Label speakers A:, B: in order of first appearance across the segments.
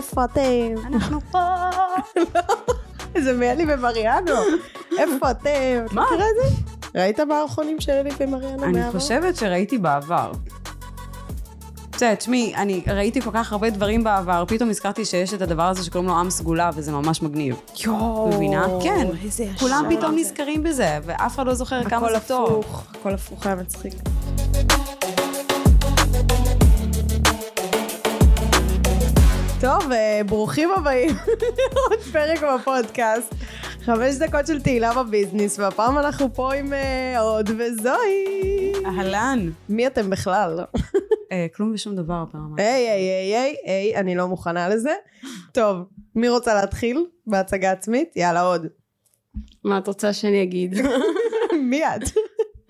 A: איפה אתם?
B: אנחנו פה.
A: זה מאלי ומריאנו. איפה אתם?
B: מה?
A: מכיר את זה? ראית מערכונים של אלי ומריאנו
B: אני
A: מהעבר?
B: חושבת שראיתי בעבר. יודעת, תשמעי, אני ראיתי כל כך הרבה דברים בעבר, פתאום הזכרתי שיש את הדבר הזה שקוראים לו עם סגולה, וזה ממש מגניב.
A: יואו.
B: מבינה? כן.
A: איזה ישר.
B: כולם פתאום נזכרים בזה, ואף אחד לא זוכר כמה
A: הכל
B: זה טוב.
A: הפוך. הכל הפוך היה מצחיק. טוב, אה, ברוכים הבאים לעוד פרק בפודקאסט. חמש דקות של תהילה בביזנס, והפעם אנחנו פה עם אה, הוד וזוהי.
B: אהלן.
A: מי אתם בכלל?
B: אה, כלום ושום דבר הפעם.
A: היי, היי, היי, היי, היי, אני לא מוכנה לזה. טוב, מי רוצה להתחיל בהצגה עצמית? יאללה, עוד.
C: מה את רוצה שאני אגיד?
A: מי את?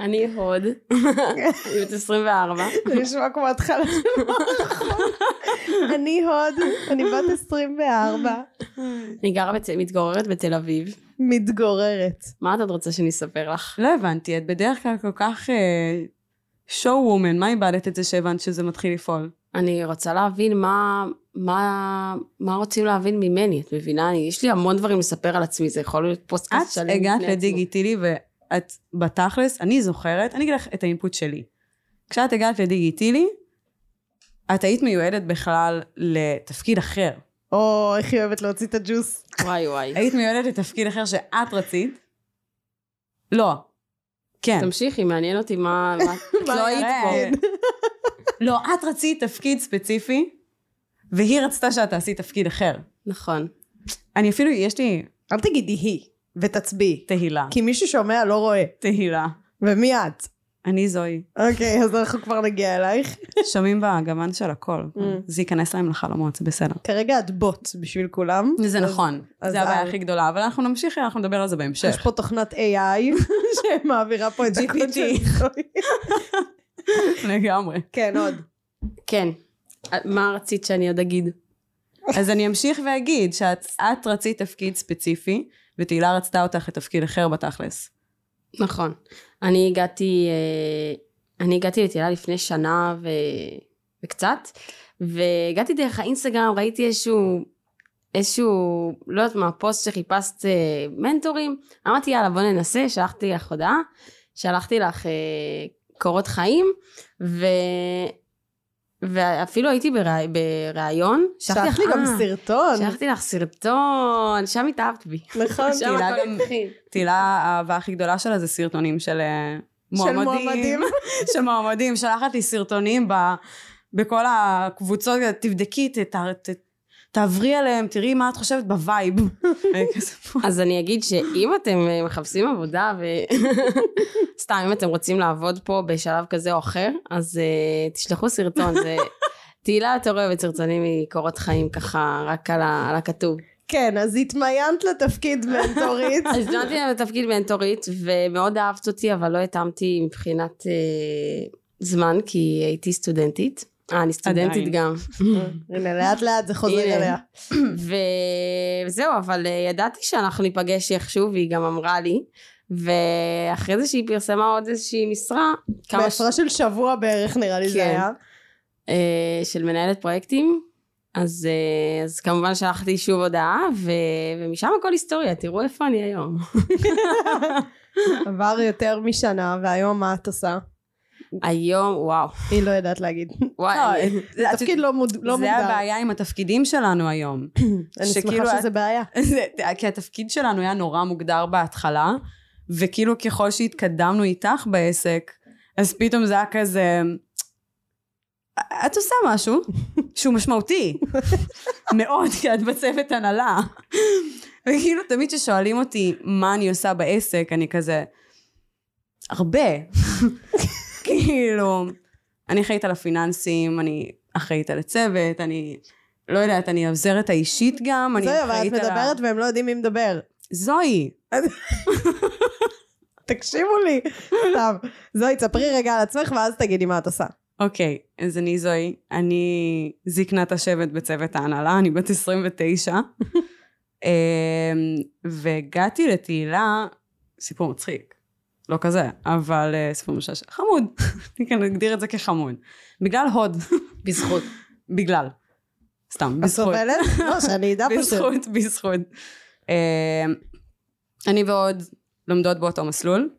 C: אני הוד, אני בת 24.
A: זה נשמע כמו התחלה של מערכון. אני הוד, אני בת 24,
C: אני גרה. מתגוררת בתל אביב.
A: מתגוררת.
C: מה את עוד רוצה שאני אספר לך?
B: לא הבנתי, את בדרך כלל כל כך show woman, מה איבדת את זה שהבנת שזה מתחיל לפעול?
C: אני רוצה להבין מה, מה, מה רוצים להבין ממני, את מבינה? אני, יש לי המון דברים לספר על עצמי, זה יכול להיות
B: פודקאסט
C: שלם.
B: הגעת
C: בפני עצמו.
B: ואת בתכלס, אני זוכרת, אני אגיד לך את ה input שלי. כשאת הגעת לדיגיטילי, את היית מיועדת בכלל לתפקיד אחר.
A: או, איך היא אוהבת להוציא את הג'וס.
C: וואי וואי.
B: היית מיועדת לתפקיד אחר שאת רצית. לא. כן.
C: תמשיכי, מעניין אותי מה... את לא היית פה.
B: לא, את רצית תפקיד ספציפי, והיא רצתה שאת תעשי תפקיד אחר.
C: נכון.
B: אני אפילו, יש לי
A: אל תגידי היא, ותצביעי.
B: תהילה.
A: כי מי ששומע לא רואה.
B: תהילה.
A: ומי את?
B: אני זוהי.
A: אוקיי, אז אנחנו כבר נגיע אלייך.
B: שומעים בגוון של הכל. זה ייכנס להם לחלומות, זה בסדר.
A: כרגע את בוט בשביל כולם.
B: זה
A: אז-
B: נכון,
A: אז
B: זה הבעיה. הכי גדולה, אבל אנחנו נמשיך, אנחנו נדבר על זה
A: יש
B: בהמשך.
A: פה תוכנת AI שמעבירה פה את
B: GPT.
A: הקוד של זוהי.
B: לגמרי.
A: כן, עוד.
C: כן. מה רצית שאני עוד אגיד?
B: אז אני אמשיך ואגיד שאת את רצית תפקיד ספציפי, ותהילה רצתה אותך לתפקיד אחר בתכלס.
C: נכון. אני הגעתי, אה, אני הגעתי לתהילה לפני שנה ו... וקצת, והגעתי דרך האינסטגרם, ראיתי איזשהו, איזשהו, לא יודעת מה, פוסט שחיפשת אה, מנטורים, אמרתי יאללה בוא ננסה, שלחתי לך הודעה, שלחתי לך אה, קורות חיים, ו... ואפילו הייתי ברע... בראיון, שלחתי
A: שלחת לי גם
C: אה,
A: סרטון.
C: שלחתי לך סרטון, שם התאהבת בי.
A: נכון.
C: שם
B: תהילה גם-. תהילה, האהבה הכי גדולה שלה זה סרטונים של אה,
A: של
B: מועמדים.
A: מועמדים.
B: של מועמדים. שלחת לי סרטונים ב, בכל הקבוצות, תבדקי, ת, תעברי עליהם, תראי מה את חושבת ב vibe.
C: אז אני אגיד שאם אתם אה, מחפשים עבודה ו... סתם, אם אתם רוצים לעבוד פה בשלב כזה או אחר, אז אה, תשלחו סרטון. זה... תהילה יותר אוהבת סרטונים מקורות חיים ככה, רק על, ה... על הכתוב.
A: כן, אז התמיינת לתפקיד מנטורית.
C: אז להם לתפקיד מנטורית, ומאוד אהבת אותי, אבל לא התאמתי מבחינת uh, זמן, כי הייתי סטודנטית. אה, אני סטודנטית. גם.
A: הנה, לאט לאט זה חוזר. אליה.
C: וזהו, אבל אה, ידעתי שאנחנו ניפגש איכשהו, והיא גם אמרה לי. ואחרי זה שהיא פרסמה עוד איזושהי משרה, כמה ש...
A: בהפרש של שבוע בערך נראה לי זה
C: כן.
A: היה.
C: אה, של מנהלת פרויקטים, אז, אה, אז כמובן שלחתי שוב הודעה, ו... ומשם הכל היסטוריה, תראו איפה אני היום.
A: עבר יותר משנה, והיום מה את עושה?
C: היום, וואו,
A: היא לא יודעת להגיד.
C: וואי,
B: לא, זה-
A: תפקיד לא לא
B: זה
A: מוגדר.
B: הבעיה עם התפקידים שלנו היום.
A: אני שמחה שזה בעיה.
B: זה- כי התפקיד שלנו היה נורא מוגדר בהתחלה, וכאילו ככל שהתקדמנו איתך בעסק, אז פתאום זה היה כזה... את עושה משהו שהוא משמעותי מאוד, כי את בצוות הנהלה. וכאילו תמיד כששואלים אותי מה אני עושה בעסק, אני כזה, הרבה. כאילו, אני אחראית על הפיננסים, אני אחראית על הצוות, אני לא יודעת, אני העוזרת האישית גם, אני
A: אבל את
B: אחראית על ה...
A: מדברת והם לא יודעים מי מדבר.
B: זוהי,
A: תקשיבו לי. סתם. זוהי, תספרי רגע על עצמך ואז תגידי מה את עושה.
B: אוקיי, אז אני זוהי, אני זקנת השבט בצוות ההנהלה, אני בת 29, אמ, והגעתי לתהילה, סיפור מצחיק, לא כזה, אבל אה, סיפור משעשע, חמוד, אני כן אגדיר את זה כחמוד, בגלל הוד,
C: בזכות.
B: בגלל. סתם,
A: את
B: בזכות.
A: סובלת? לא, שאני אדע פשוט.
B: בזכות, בזכות. אה, אני ועוד לומדות באותו מסלול,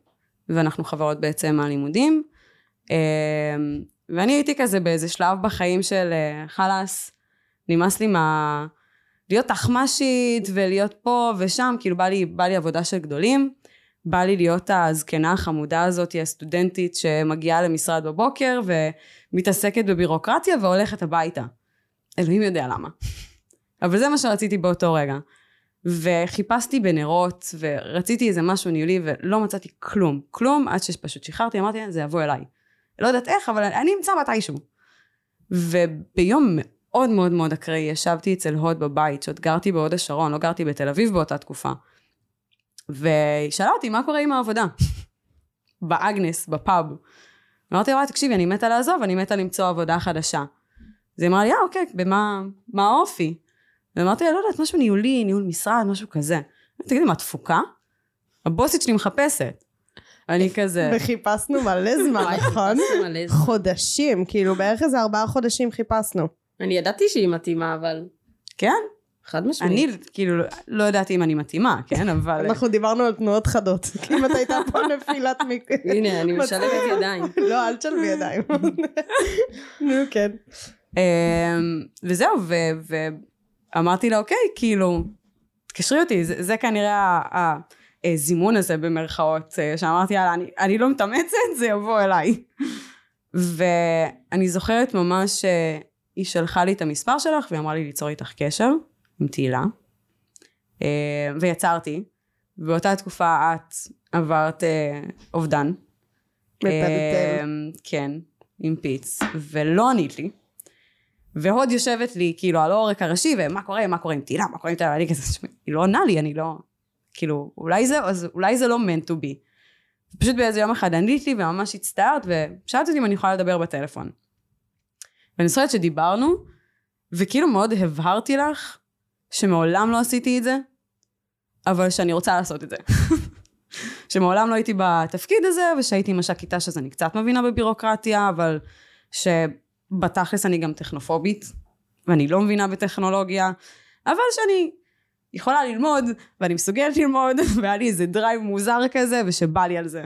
B: ואנחנו חברות בעצם מהלימודים. אה, ואני הייתי כזה באיזה שלב בחיים של חלאס, נמאס לי מה... להיות תחמשית ולהיות פה ושם, כאילו בא לי, בא לי עבודה של גדולים. בא לי להיות הזקנה החמודה הזאת, הסטודנטית שמגיעה למשרד בבוקר ומתעסקת בבירוקרטיה והולכת הביתה. אלוהים יודע למה. אבל זה מה שרציתי באותו רגע. וחיפשתי בנרות, ורציתי איזה משהו ניהולי, ולא מצאתי כלום. כלום, עד שפשוט שחררתי, אמרתי, זה יבוא אליי. לא יודעת איך, אבל אני אמצא מתישהו. וביום מאוד מאוד מאוד אקראי, ישבתי אצל הוד בבית, שעוד גרתי בהוד השרון, לא גרתי בתל אביב באותה תקופה. והיא שאלה אותי, מה קורה עם העבודה? באגנס, בפאב. אמרתי לה, תקשיבי, אני מתה לעזוב, אני מתה למצוא עבודה חדשה. אז היא אמרה לי, אה, אוקיי, במה מה האופי? ואמרתי לה, לא יודעת, משהו ניהולי, ניהול משרד, משהו כזה. תגידי, מה, תפוקה? הבוסית שלי מחפשת. אני כזה,
A: וחיפשנו מלא זמן, נכון? חודשים, כאילו בערך איזה ארבעה חודשים חיפשנו.
C: אני ידעתי שהיא מתאימה, אבל
B: כן,
C: חד משמעית.
B: אני כאילו לא ידעתי אם אני מתאימה, כן, אבל...
A: אנחנו דיברנו על תנועות חדות. כמעט הייתה פה נפילת מיק...
C: הנה, אני משלבת ידיים.
A: לא, אל תשלבי ידיים. נו, כן.
B: אמ, וזהו, ו- ואמרתי לה, אוקיי, כאילו, תקשרי אותי, זה, זה כנראה ה- הזימון הזה במרכאות, אה, שאמרתי, יאללה, אני, אני לא מתאמצת, זה יבוא אליי. ואני זוכרת ממש שהיא שלחה לי את המספר שלך, והיא אמרה לי ליצור איתך קשר עם תהילה. אה, ויצרתי. באותה תקופה את עברת אה, אובדן.
A: מטלטל.
B: אמ, כן, עם פיץ, ולא ענית לי. והוד יושבת לי כאילו על העורק הראשי, ומה קורה, מה קורה עם תהילה, מה קורה עם תהילה, אני כזה, "תשמעי, היא לא עונה לי, אני לא, כאילו, אולי זה, אז אולי זה לא meant to be. פשוט באיזה יום אחד ענית לי וממש הצטערת, ושאלת אותי אם אני יכולה לדבר בטלפון. ואני זוכרת שדיברנו, וכאילו מאוד הבהרתי לך שמעולם לא עשיתי את זה, אבל שאני רוצה לעשות את זה. שמעולם לא הייתי בתפקיד הזה, ושהייתי מש"קית שזה אני קצת מבינה בבירוקרטיה, אבל שבתכלס אני גם טכנופובית, ואני לא מבינה בטכנולוגיה, אבל שאני יכולה ללמוד, ואני מסוגלת ללמוד, והיה לי איזה drive מוזר כזה, ושבא לי על זה.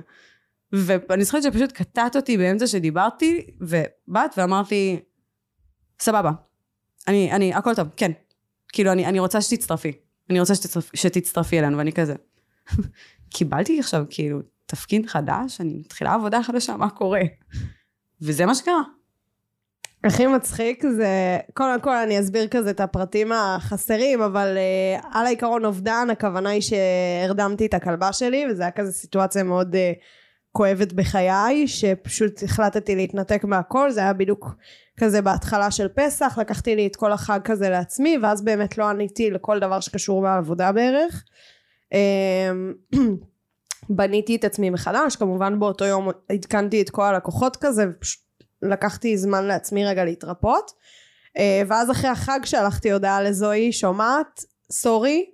B: ואני זוכרת שפשוט קטעת אותי באמצע שדיברתי, ובאת ואמרת לי, סבבה, אני, אני, הכל טוב, כן. כאילו, אני, אני רוצה שתצטרפי. אני רוצה שתצטרפ, שתצטרפי אלינו, ואני כזה. קיבלתי עכשיו כאילו תפקיד חדש, אני מתחילה עבודה חדשה, מה קורה? וזה מה שקרה.
A: הכי מצחיק זה, קודם כל אני אסביר כזה את הפרטים החסרים, אבל uh, על העיקרון אובדן, הכוונה היא שהרדמתי את הכלבה שלי, וזה היה כזה סיטואציה מאוד uh, כואבת בחיי, שפשוט החלטתי להתנתק מהכל, זה היה בדיוק כזה בהתחלה של פסח, לקחתי לי את כל החג כזה לעצמי, ואז באמת לא עניתי לכל דבר שקשור בעבודה בערך. Um, בניתי את עצמי מחדש, כמובן באותו יום עדכנתי את כל הלקוחות כזה, לקחתי זמן לעצמי רגע להתרפות. אה, ואז אחרי החג שלחתי הודעה לזוהי שומעת סורי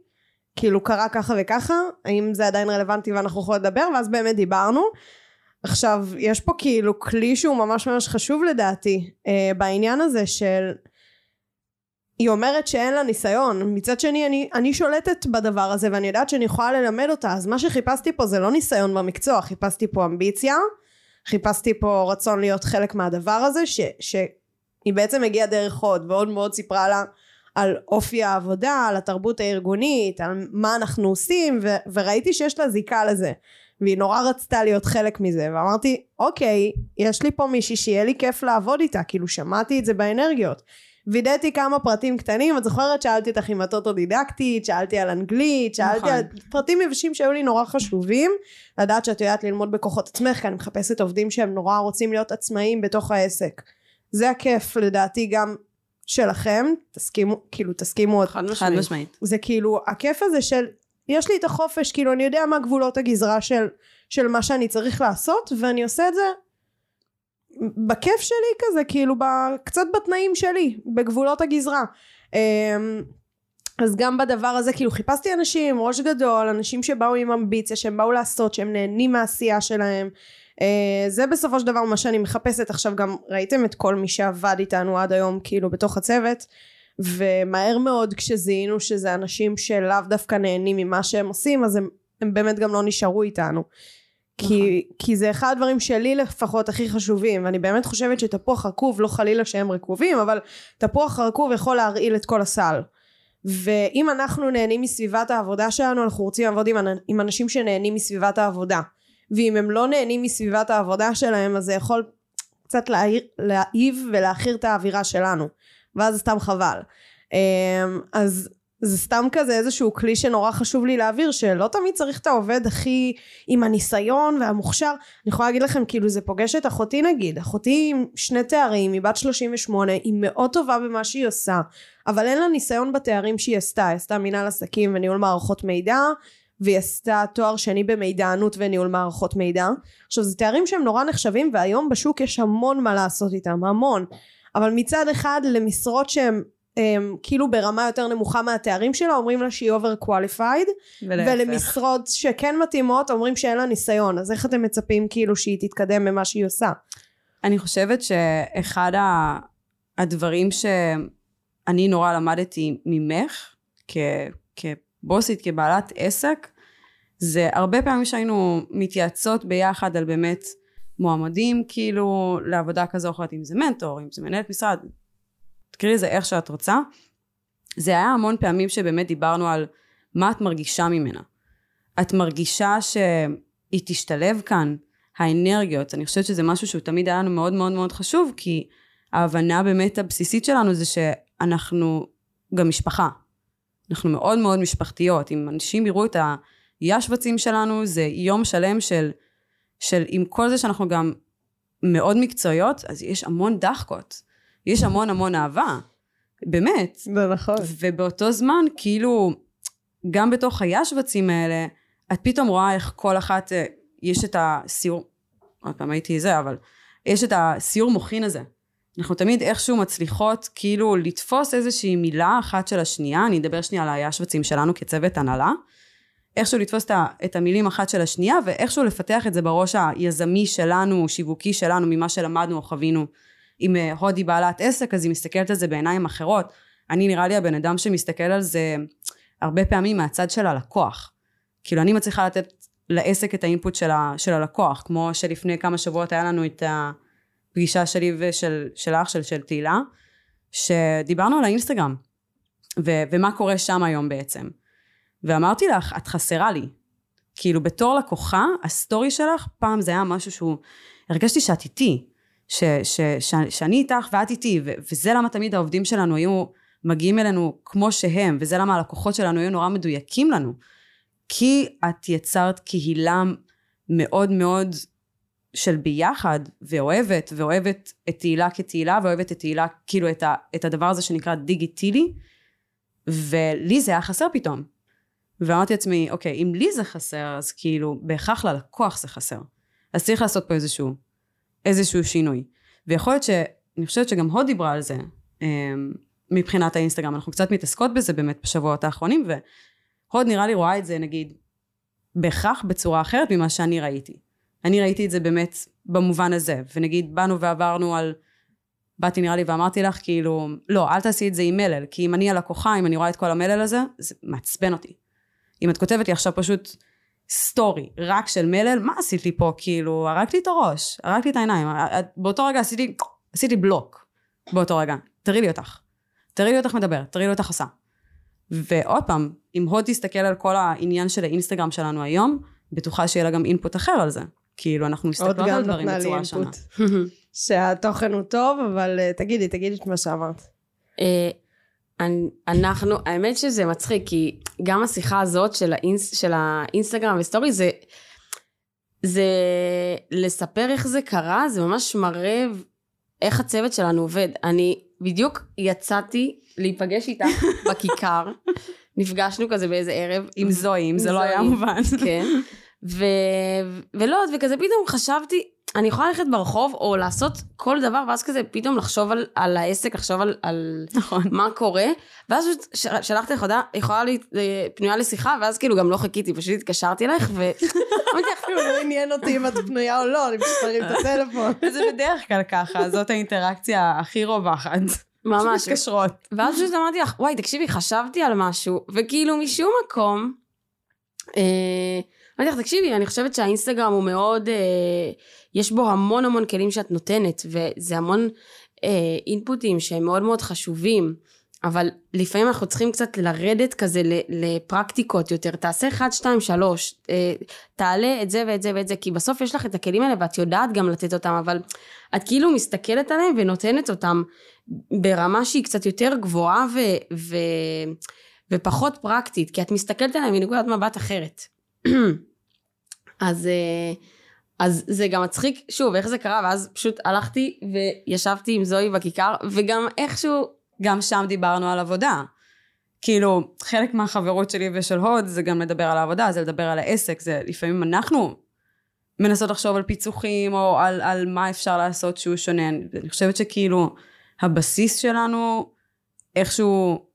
A: כאילו קרה ככה וככה האם זה עדיין רלוונטי ואנחנו יכולים לדבר? ואז באמת דיברנו עכשיו יש פה כאילו כלי שהוא ממש ממש חשוב לדעתי אה, בעניין הזה של היא אומרת שאין לה ניסיון. מצד שני אני, אני שולטת בדבר הזה ואני יודעת שאני יכולה ללמד אותה. אז מה שחיפשתי פה זה לא ניסיון במקצוע. חיפשתי פה אמביציה חיפשתי פה רצון להיות חלק מהדבר הזה ש, שהיא בעצם הגיעה דרך הוד ועוד מאוד סיפרה לה על אופי העבודה, על התרבות הארגונית, על מה אנחנו עושים ו, וראיתי שיש לה זיקה לזה והיא נורא רצתה להיות חלק מזה ואמרתי אוקיי יש לי פה מישהי שיהיה לי כיף לעבוד איתה כאילו שמעתי את זה באנרגיות וידאתי כמה פרטים קטנים את זוכרת שאלתי אותך אם את אוטודידקטית שאלתי על אנגלית שאלתי
B: נכון.
A: על פרטים יבשים שהיו לי נורא חשובים לדעת שאת יודעת ללמוד בכוחות עצמך כי אני מחפשת עובדים שהם נורא רוצים להיות עצמאים בתוך העסק זה הכיף לדעתי גם שלכם תסכימו כאילו תסכימו עוד
C: חד. משמעית.
A: זה כאילו הכיף הזה של יש לי את החופש כאילו אני יודע מה גבולות הגזרה של, של מה שאני צריך לעשות ואני עושה את זה בכיף שלי כזה כאילו ב, קצת בתנאים שלי בגבולות הגזרה. אמ, אז גם בדבר הזה כאילו חיפשתי אנשים ראש גדול אנשים שבאו עם אמביציה שהם באו לעשות שהם נהנים מהעשייה שלהם. אה, זה בסופו של דבר מה שאני מחפשת. עכשיו גם ראיתם את כל מי שעבד איתנו עד היום כאילו בתוך הצוות ומהר מאוד כשזיהינו שזה אנשים שלאו דווקא נהנים ממה שהם עושים אז הם, הם באמת גם לא נשארו איתנו. כי, כי זה אחד הדברים שלי לפחות הכי חשובים ואני באמת חושבת שתפוח רקוב לא חלילה שהם רקובים אבל תפוח רקוב יכול להרעיל את כל הסל. ואם אנחנו נהנים מסביבת העבודה שלנו אנחנו רוצים לעבוד עם, עם אנשים שנהנים מסביבת העבודה. ואם הם לא נהנים מסביבת העבודה שלהם אז זה יכול קצת להעיר, להעיב ולהעכיר את האווירה שלנו ואז סתם חבל. אמ, אז זה סתם כזה איזשהו כלי שנורא חשוב לי להעביר שלא תמיד צריך את העובד הכי עם הניסיון והמוכשר. אני יכולה להגיד לכם כאילו זה פוגש את אחותי נגיד. אחותי עם שני תארים היא בת 38 היא מאוד טובה במה שהיא עושה אבל אין לה ניסיון בתארים שהיא עשתה. היא עשתה מנהל עסקים וניהול מערכות מידע והיא עשתה תואר שני במידענות וניהול מערכות מידע. עכשיו זה תארים שהם נורא נחשבים והיום בשוק יש המון מה לעשות איתם המון אבל מצד אחד למשרות שהם הם, כאילו ברמה יותר נמוכה מהתארים שלה אומרים לה שהיא overqualified ולמשרות שכן מתאימות אומרים שאין לה ניסיון אז איך אתם מצפים כאילו שהיא תתקדם במה שהיא עושה?
B: אני חושבת שאחד הדברים שאני נורא למדתי ממך כ, כבוסית כבעלת עסק זה הרבה פעמים שהיינו מתייעצות ביחד על באמת מועמדים כאילו לעבודה כזו או אחרת אם זה מנטור אם זה מנהלת משרד תקראי לזה איך שאת רוצה. זה היה המון פעמים שבאמת דיברנו על מה את מרגישה ממנה. את מרגישה שהיא תשתלב כאן, האנרגיות, אני חושבת שזה משהו שהוא תמיד היה לנו מאוד מאוד מאוד חשוב, כי ההבנה באמת הבסיסית שלנו זה שאנחנו גם משפחה. אנחנו מאוד מאוד משפחתיות. אם אנשים יראו את הישבצים שלנו, זה יום שלם של, של עם כל זה שאנחנו גם מאוד מקצועיות, אז יש המון דחקות. יש המון המון אהבה, באמת.
A: זה נכון.
B: ובאותו זמן, כאילו, גם בתוך הישבצים האלה, את פתאום רואה איך כל אחת, אה, יש את הסיור, עוד פעם הייתי זה, אבל יש את הסיור מוחין הזה. אנחנו תמיד איכשהו מצליחות כאילו לתפוס איזושהי מילה אחת של השנייה, אני אדבר שנייה על הישבצים שלנו כצוות הנהלה, איכשהו לתפוס את המילים אחת של השנייה ואיכשהו לפתח את זה בראש היזמי שלנו, שיווקי שלנו, ממה שלמדנו או חווינו אם אה, הודי בעלת עסק אז היא מסתכלת על זה בעיניים אחרות. אני נראה לי הבן אדם שמסתכל על זה הרבה פעמים מהצד של הלקוח. כאילו אני מצליחה לתת לעסק את ה input של, ה, של הלקוח, כמו שלפני כמה שבועות היה לנו את הפגישה שלי ושל של אח של, של תהילה, שדיברנו על האינסטגרם, ו, ומה קורה שם היום בעצם. ואמרתי לך, את חסרה לי. כאילו בתור לקוחה, הסטורי שלך, פעם זה היה משהו שהוא, הרגשתי שאת איתי. ש, ש, ש, שאני איתך ואת איתי, ו, וזה למה תמיד העובדים שלנו היו מגיעים אלינו כמו שהם, וזה למה הלקוחות שלנו היו נורא מדויקים לנו. כי את יצרת קהילה מאוד מאוד של ביחד, ואוהבת, ואוהבת את תהילה כתהילה, ואוהבת את תהילה, כאילו את, ה, את הדבר הזה שנקרא דיגיטילי, ולי זה היה חסר פתאום. ואמרתי לעצמי, אוקיי, אם לי זה חסר, אז כאילו, בהכרח ללקוח זה חסר. אז צריך לעשות פה איזשהו איזשהו שינוי. ויכול להיות ש... אני חושבת שגם הוד דיברה על זה אמ, מבחינת האינסטגרם, אנחנו קצת מתעסקות בזה באמת בשבועות האחרונים, והוד נראה לי רואה את זה נגיד בהכרח בצורה אחרת ממה שאני ראיתי. אני ראיתי את זה באמת במובן הזה, ונגיד באנו ועברנו על... באתי נראה לי ואמרתי לך כאילו, לא, אל תעשי את זה עם מלל, כי אם אני הלקוחה, אם אני רואה את כל המלל הזה, זה מעצבן אותי. אם את כותבת לי עכשיו פשוט סטורי רק של מלל, מה עשית לי פה? כאילו, הרגת לי את הראש, הרגת לי את העיניים. באותו רגע עשיתי, עשיתי בלוק. באותו רגע. תראי לי אותך. תראי לי אותך מדברת, תראי לי אותך עושה. ועוד פעם, אם הוד תסתכל על כל העניין של האינסטגרם שלנו היום, בטוחה שיהיה לה גם אינפוט אחר על זה. כאילו, אנחנו מסתכלות על דברים בצורה שונה.
A: שהתוכן הוא טוב, אבל uh, תגידי, תגידי את מה שאמרת.
C: אנחנו, האמת שזה מצחיק, כי גם השיחה הזאת של, האינס, של האינסטגרם וסטורי זה, זה לספר איך זה קרה, זה ממש מראה איך הצוות שלנו עובד. אני בדיוק יצאתי להיפגש איתה בכיכר, נפגשנו כזה באיזה ערב.
B: עם זוהי, אם זה לא היה מובן.
C: כן. ו... ולא, וכזה פתאום חשבתי, אני יכולה ללכת ברחוב או לעשות כל דבר ואז כזה פתאום לחשוב על, על העסק, לחשוב על, על נכון. מה קורה ואז ש, שלחתי לך הודעה, יכולה להיות פנויה לשיחה ואז כאילו גם לא חיכיתי, פשוט התקשרתי אלייך ו...
A: אמרתי לך כאילו לא עניין אותי אם את פנויה או לא, אני פשוט ארים את הטלפון.
B: זה בדרך כלל ככה, זאת האינטראקציה הכי רווחת.
C: ממש.
B: מתקשרות.
C: ואז פשוט אמרתי לך, וואי, תקשיבי, חשבתי על משהו, וכאילו משום מקום, אה, אמרתי לך, תקשיבי, אני חושבת שהאינסטגרם הוא מאוד, אה, יש בו המון המון כלים שאת נותנת, וזה המון אה, אינפוטים שהם מאוד מאוד חשובים, אבל לפעמים אנחנו צריכים קצת לרדת כזה לפרקטיקות יותר, תעשה 1, 2, 3, אה, תעלה את זה ואת זה ואת זה, כי בסוף יש לך את הכלים האלה ואת יודעת גם לתת אותם, אבל את כאילו מסתכלת עליהם ונותנת אותם ברמה שהיא קצת יותר גבוהה ו... ו... ופחות פרקטית, כי את מסתכלת עליהם מנקודת מבט אחרת. אז, אה, אז זה גם מצחיק, שוב, איך זה קרה, ואז פשוט הלכתי וישבתי עם זוהי בכיכר, וגם איכשהו,
B: גם שם דיברנו על עבודה. כאילו, חלק מהחברות שלי ושל הוד זה גם לדבר על העבודה, זה לדבר על העסק, זה לפעמים אנחנו מנסות לחשוב על פיצוחים או על, על מה אפשר לעשות שהוא שונה. אני, חושבת שכאילו הבסיס שלנו איכשהו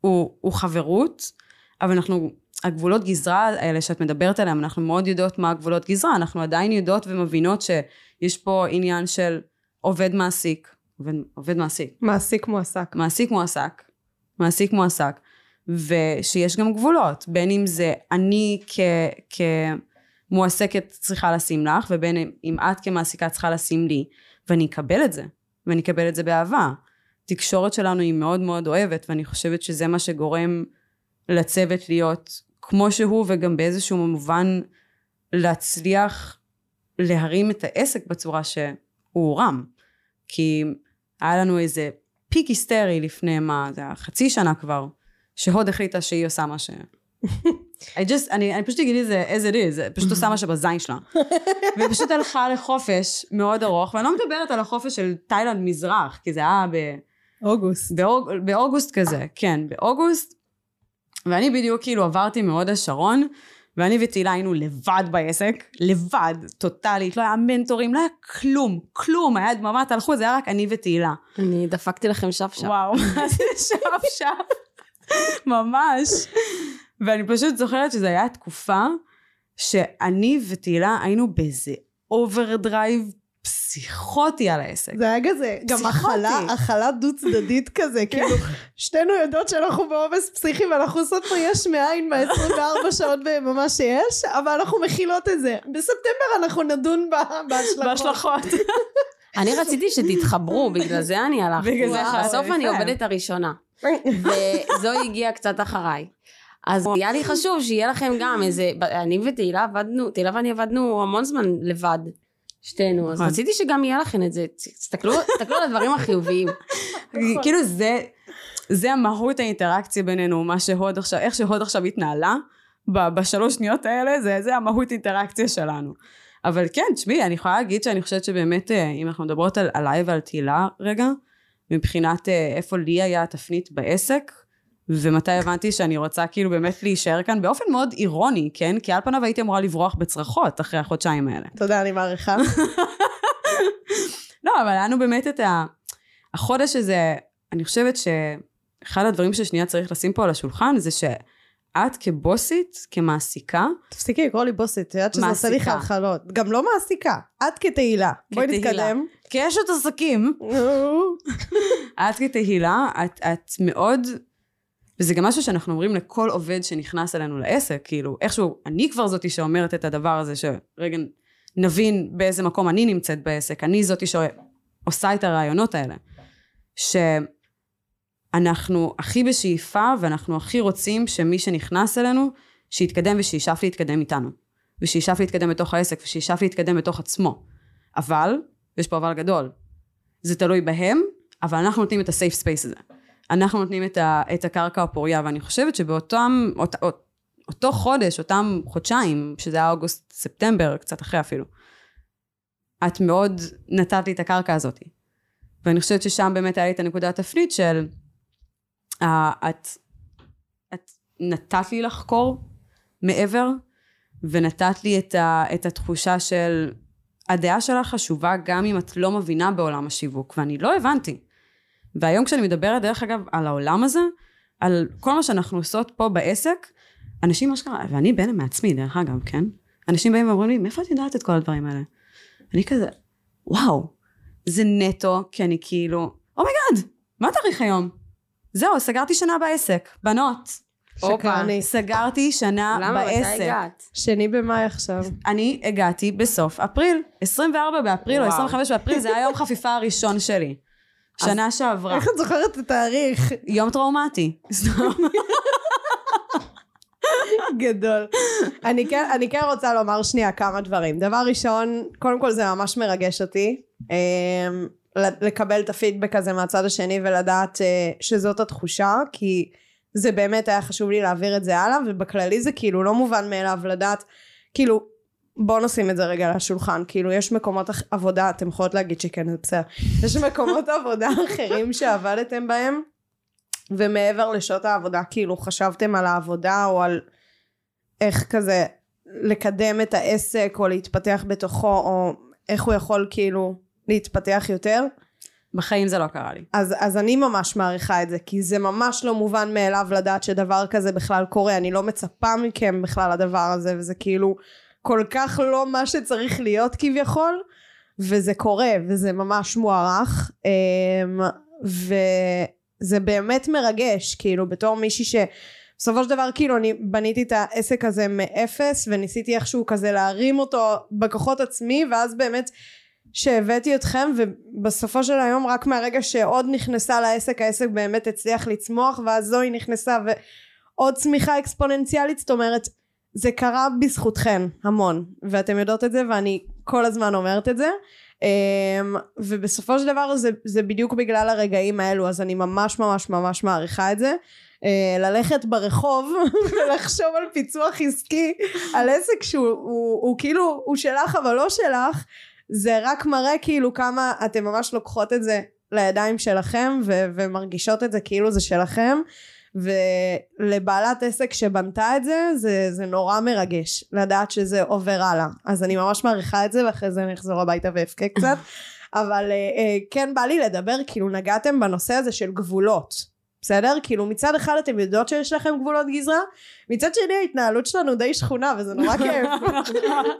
B: הוא, הוא חברות, אבל אנחנו, הגבולות גזרה האלה שאת מדברת עליהם, אנחנו מאוד יודעות מה הגבולות גזרה, אנחנו עדיין יודעות ומבינות שיש פה עניין של עובד מעסיק, עובד, עובד מעסיק,
A: מעסיק מועסק.
B: מעסיק מועסק, מעסיק מועסק, ושיש גם גבולות, בין אם זה אני כ, כמועסקת צריכה לשים לך, ובין אם את כמעסיקה צריכה לשים לי, ואני אקבל את זה, ואני אקבל את זה באהבה. התקשורת שלנו היא מאוד מאוד אוהבת, ואני חושבת שזה מה שגורם לצוות להיות כמו שהוא, וגם באיזשהו מובן להצליח להרים את העסק בצורה שהוא הורם. כי היה לנו איזה פיק היסטרי לפני מה, זה היה חצי שנה כבר, שהוד החליטה שהיא עושה מה ש... I just, אני, אני פשוט אגיד את זה as it is, פשוט עושה מה שבזין שלה. והיא פשוט הלכה לחופש מאוד ארוך, ואני לא מדברת על החופש של תאילנד מזרח, כי זה היה ב...
A: אוגוסט.
B: באוג, באוגוסט כזה, כן, באוגוסט. ואני בדיוק כאילו עברתי מהוד השרון, ואני ותהילה היינו לבד בעסק, לבד, טוטאלית, לא היה מנטורים, לא היה כלום, כלום, היה דממה, הלכו, זה היה רק אני ותהילה.
C: אני דפקתי לכם שפשף.
B: וואו, מה זה שפשף? ממש. ואני פשוט זוכרת שזו הייתה תקופה שאני ותהילה היינו באיזה overdrive פסיכוטי על העסק.
A: זה היה כזה, גם. הכלה, הכלה דו צדדית כזה, כאילו, שתינו יודעות שאנחנו בעומס פסיכי ואנחנו עושות פה יש מאין מה-24 שעות ביממה שיש, אבל אנחנו מכילות את זה. בספטמבר אנחנו נדון ב- בהשלכות.
C: אני רציתי שתתחברו, בגלל זה אני הלכתי.
B: בגלל זה
C: וואו,
B: הלכת,
C: בסוף אני. עובדת הראשונה. וזוהי הגיעה קצת אחריי. אז היה לי חשוב שיהיה לכם גם איזה, אני ותהילה עבדנו, תהילה ואני עבדנו המון זמן לבד, שתינו, אז
B: נכון.
C: רציתי שגם יהיה לכם את זה, תסתכלו על הדברים החיוביים.
B: כאילו זה, זה המהות האינטראקציה בינינו, מה שהוד עכשיו, איך שהוד עכשיו התנהלה, בשלוש שניות האלה, זה, זה המהות אינטראקציה שלנו. אבל כן, תשמעי, אני יכולה להגיד שאני חושבת שבאמת, אה, אם אנחנו מדברות על, עליי ועל תהילה רגע, מבחינת אה, איפה לי היה התפנית בעסק, ומתי הבנתי שאני רוצה כאילו באמת להישאר כאן באופן מאוד אירוני, כן? כי על פניו הייתי אמורה לברוח בצרחות אחרי החודשיים האלה.
A: תודה, אני מעריכה.
B: לא, אבל היה לנו באמת את ה... החודש הזה, אני חושבת שאחד הדברים ששנייה צריך לשים פה על השולחן זה שאת כבוסית, כמעסיקה,
A: תפסיקי לקרוא לי בוסית, את יודעת שזה עושה לי. חלחלות. גם לא מעסיקה, את כתהילה. בואי. נתקדם.
B: כאשת עסקים, את כתהילה, את, את מאוד, וזה גם משהו שאנחנו אומרים לכל עובד שנכנס אלינו לעסק, כאילו, איכשהו, אני כבר זאתי שאומרת את הדבר הזה, שרגע נבין באיזה מקום אני נמצאת בעסק, אני זאתי שעושה את הרעיונות האלה. שאנחנו הכי בשאיפה, ואנחנו הכי רוצים שמי שנכנס אלינו, שיתקדם ושישאף להתקדם איתנו. ושישאף להתקדם בתוך העסק, ושישאף להתקדם בתוך עצמו. אבל, ויש פה אבל גדול, זה תלוי בהם, אבל אנחנו נותנים את ה-safe space הזה. אנחנו נותנים את, ה, את הקרקע הפוריה, ואני חושבת שבאותם, אות, אות, אותו חודש, אותם חודשיים, שזה היה אוגוסט-ספטמבר, קצת אחרי אפילו, את מאוד נתת לי את הקרקע הזאת. ואני חושבת ששם באמת היה לי את הנקודת תפנית של, uh, את, את נתת לי לחקור מעבר, ונתת לי את, ה, את התחושה של, הדעה שלך חשובה גם אם את לא מבינה בעולם השיווק, ואני לא הבנתי. והיום כשאני מדברת, דרך אגב, על העולם הזה, על כל מה שאנחנו עושות פה בעסק, אנשים אשכרה, ואני בין מעצמי, דרך אגב, כן? אנשים באים ואומרים לי, מאיפה את יודעת את כל הדברים האלה? אני כזה, וואו, זה נטו, כי אני כאילו, oh my god, מה התאריך היום? זהו, סגרתי שנה בעסק. בנות,
A: שקרנית.
B: סגרתי שנה
C: למה? מתי
B: בעסק.
C: הגעת?
A: שני במאי עכשיו.
B: אני הגעתי בסוף אפריל, 24 באפריל או
C: וואו.
B: 25 באפריל, זה היה יום חפיפה הראשון שלי. שנה שעברה.
A: איך את זוכרת את התאריך?
B: יום טראומטי.
A: גדול. אני כן, אני כן רוצה לומר שנייה כמה דברים. דבר ראשון, קודם כל זה ממש מרגש אותי. אמ, לקבל את הפידבק הזה מהצד השני ולדעת אה, שזאת התחושה, כי זה באמת היה חשוב לי להעביר את זה הלאה, ובכללי זה כאילו לא מובן מאליו לדעת, כאילו, בוא נשים את זה רגע על השולחן, כאילו יש מקומות עבודה, אתם יכולות להגיד שכן, זה בסדר, יש מקומות עבודה אחרים שעבדתם בהם, ומעבר לשעות העבודה, כאילו חשבתם על העבודה או על איך כזה לקדם את העסק או להתפתח בתוכו, או איך הוא יכול כאילו להתפתח יותר.
B: בחיים זה לא קרה לי.
A: אז, אז אני ממש מעריכה את זה, כי זה ממש לא מובן מאליו לדעת שדבר כזה בכלל קורה, אני לא מצפה מכם בכלל לדבר הזה, וזה כאילו כל כך לא מה שצריך להיות כביכול, וזה קורה, וזה ממש מוערך, אמ, וזה באמת מרגש, כאילו בתור מישהי ש... בסופו של דבר כאילו אני בניתי את העסק הזה מאפס וניסיתי איכשהו כזה להרים אותו בכוחות עצמי ואז באמת שהבאתי אתכם ובסופו של היום רק מהרגע שעוד נכנסה לעסק העסק באמת הצליח לצמוח ואז זוהי נכנסה ועוד צמיחה אקספוננציאלית זאת אומרת זה קרה בזכותכן המון ואתם יודעות את זה ואני כל הזמן אומרת את זה. אמ, ובסופו של דבר זה, זה בדיוק בגלל הרגעים האלו אז אני ממש ממש ממש מעריכה את זה. אה, ללכת ברחוב ולחשוב על פיצוח עסקי על עסק שהוא הוא, הוא כאילו הוא שלך אבל לא שלך זה רק מראה כאילו כמה אתם ממש לוקחות את זה לידיים שלכם ו- ומרגישות את זה כאילו זה שלכם ולבעלת עסק שבנתה את זה, זה זה נורא מרגש לדעת שזה עובר הלאה. אז אני ממש מעריכה את זה ואחרי זה אני אחזור הביתה ואבכה קצת. אבל אה, אה, כן בא לי לדבר כאילו נגעתם בנושא הזה של גבולות בסדר? כאילו מצד אחד אתם יודעות שיש לכם גבולות גזרה, מצד שני ההתנהלות שלנו די שכונה וזה נורא כיף.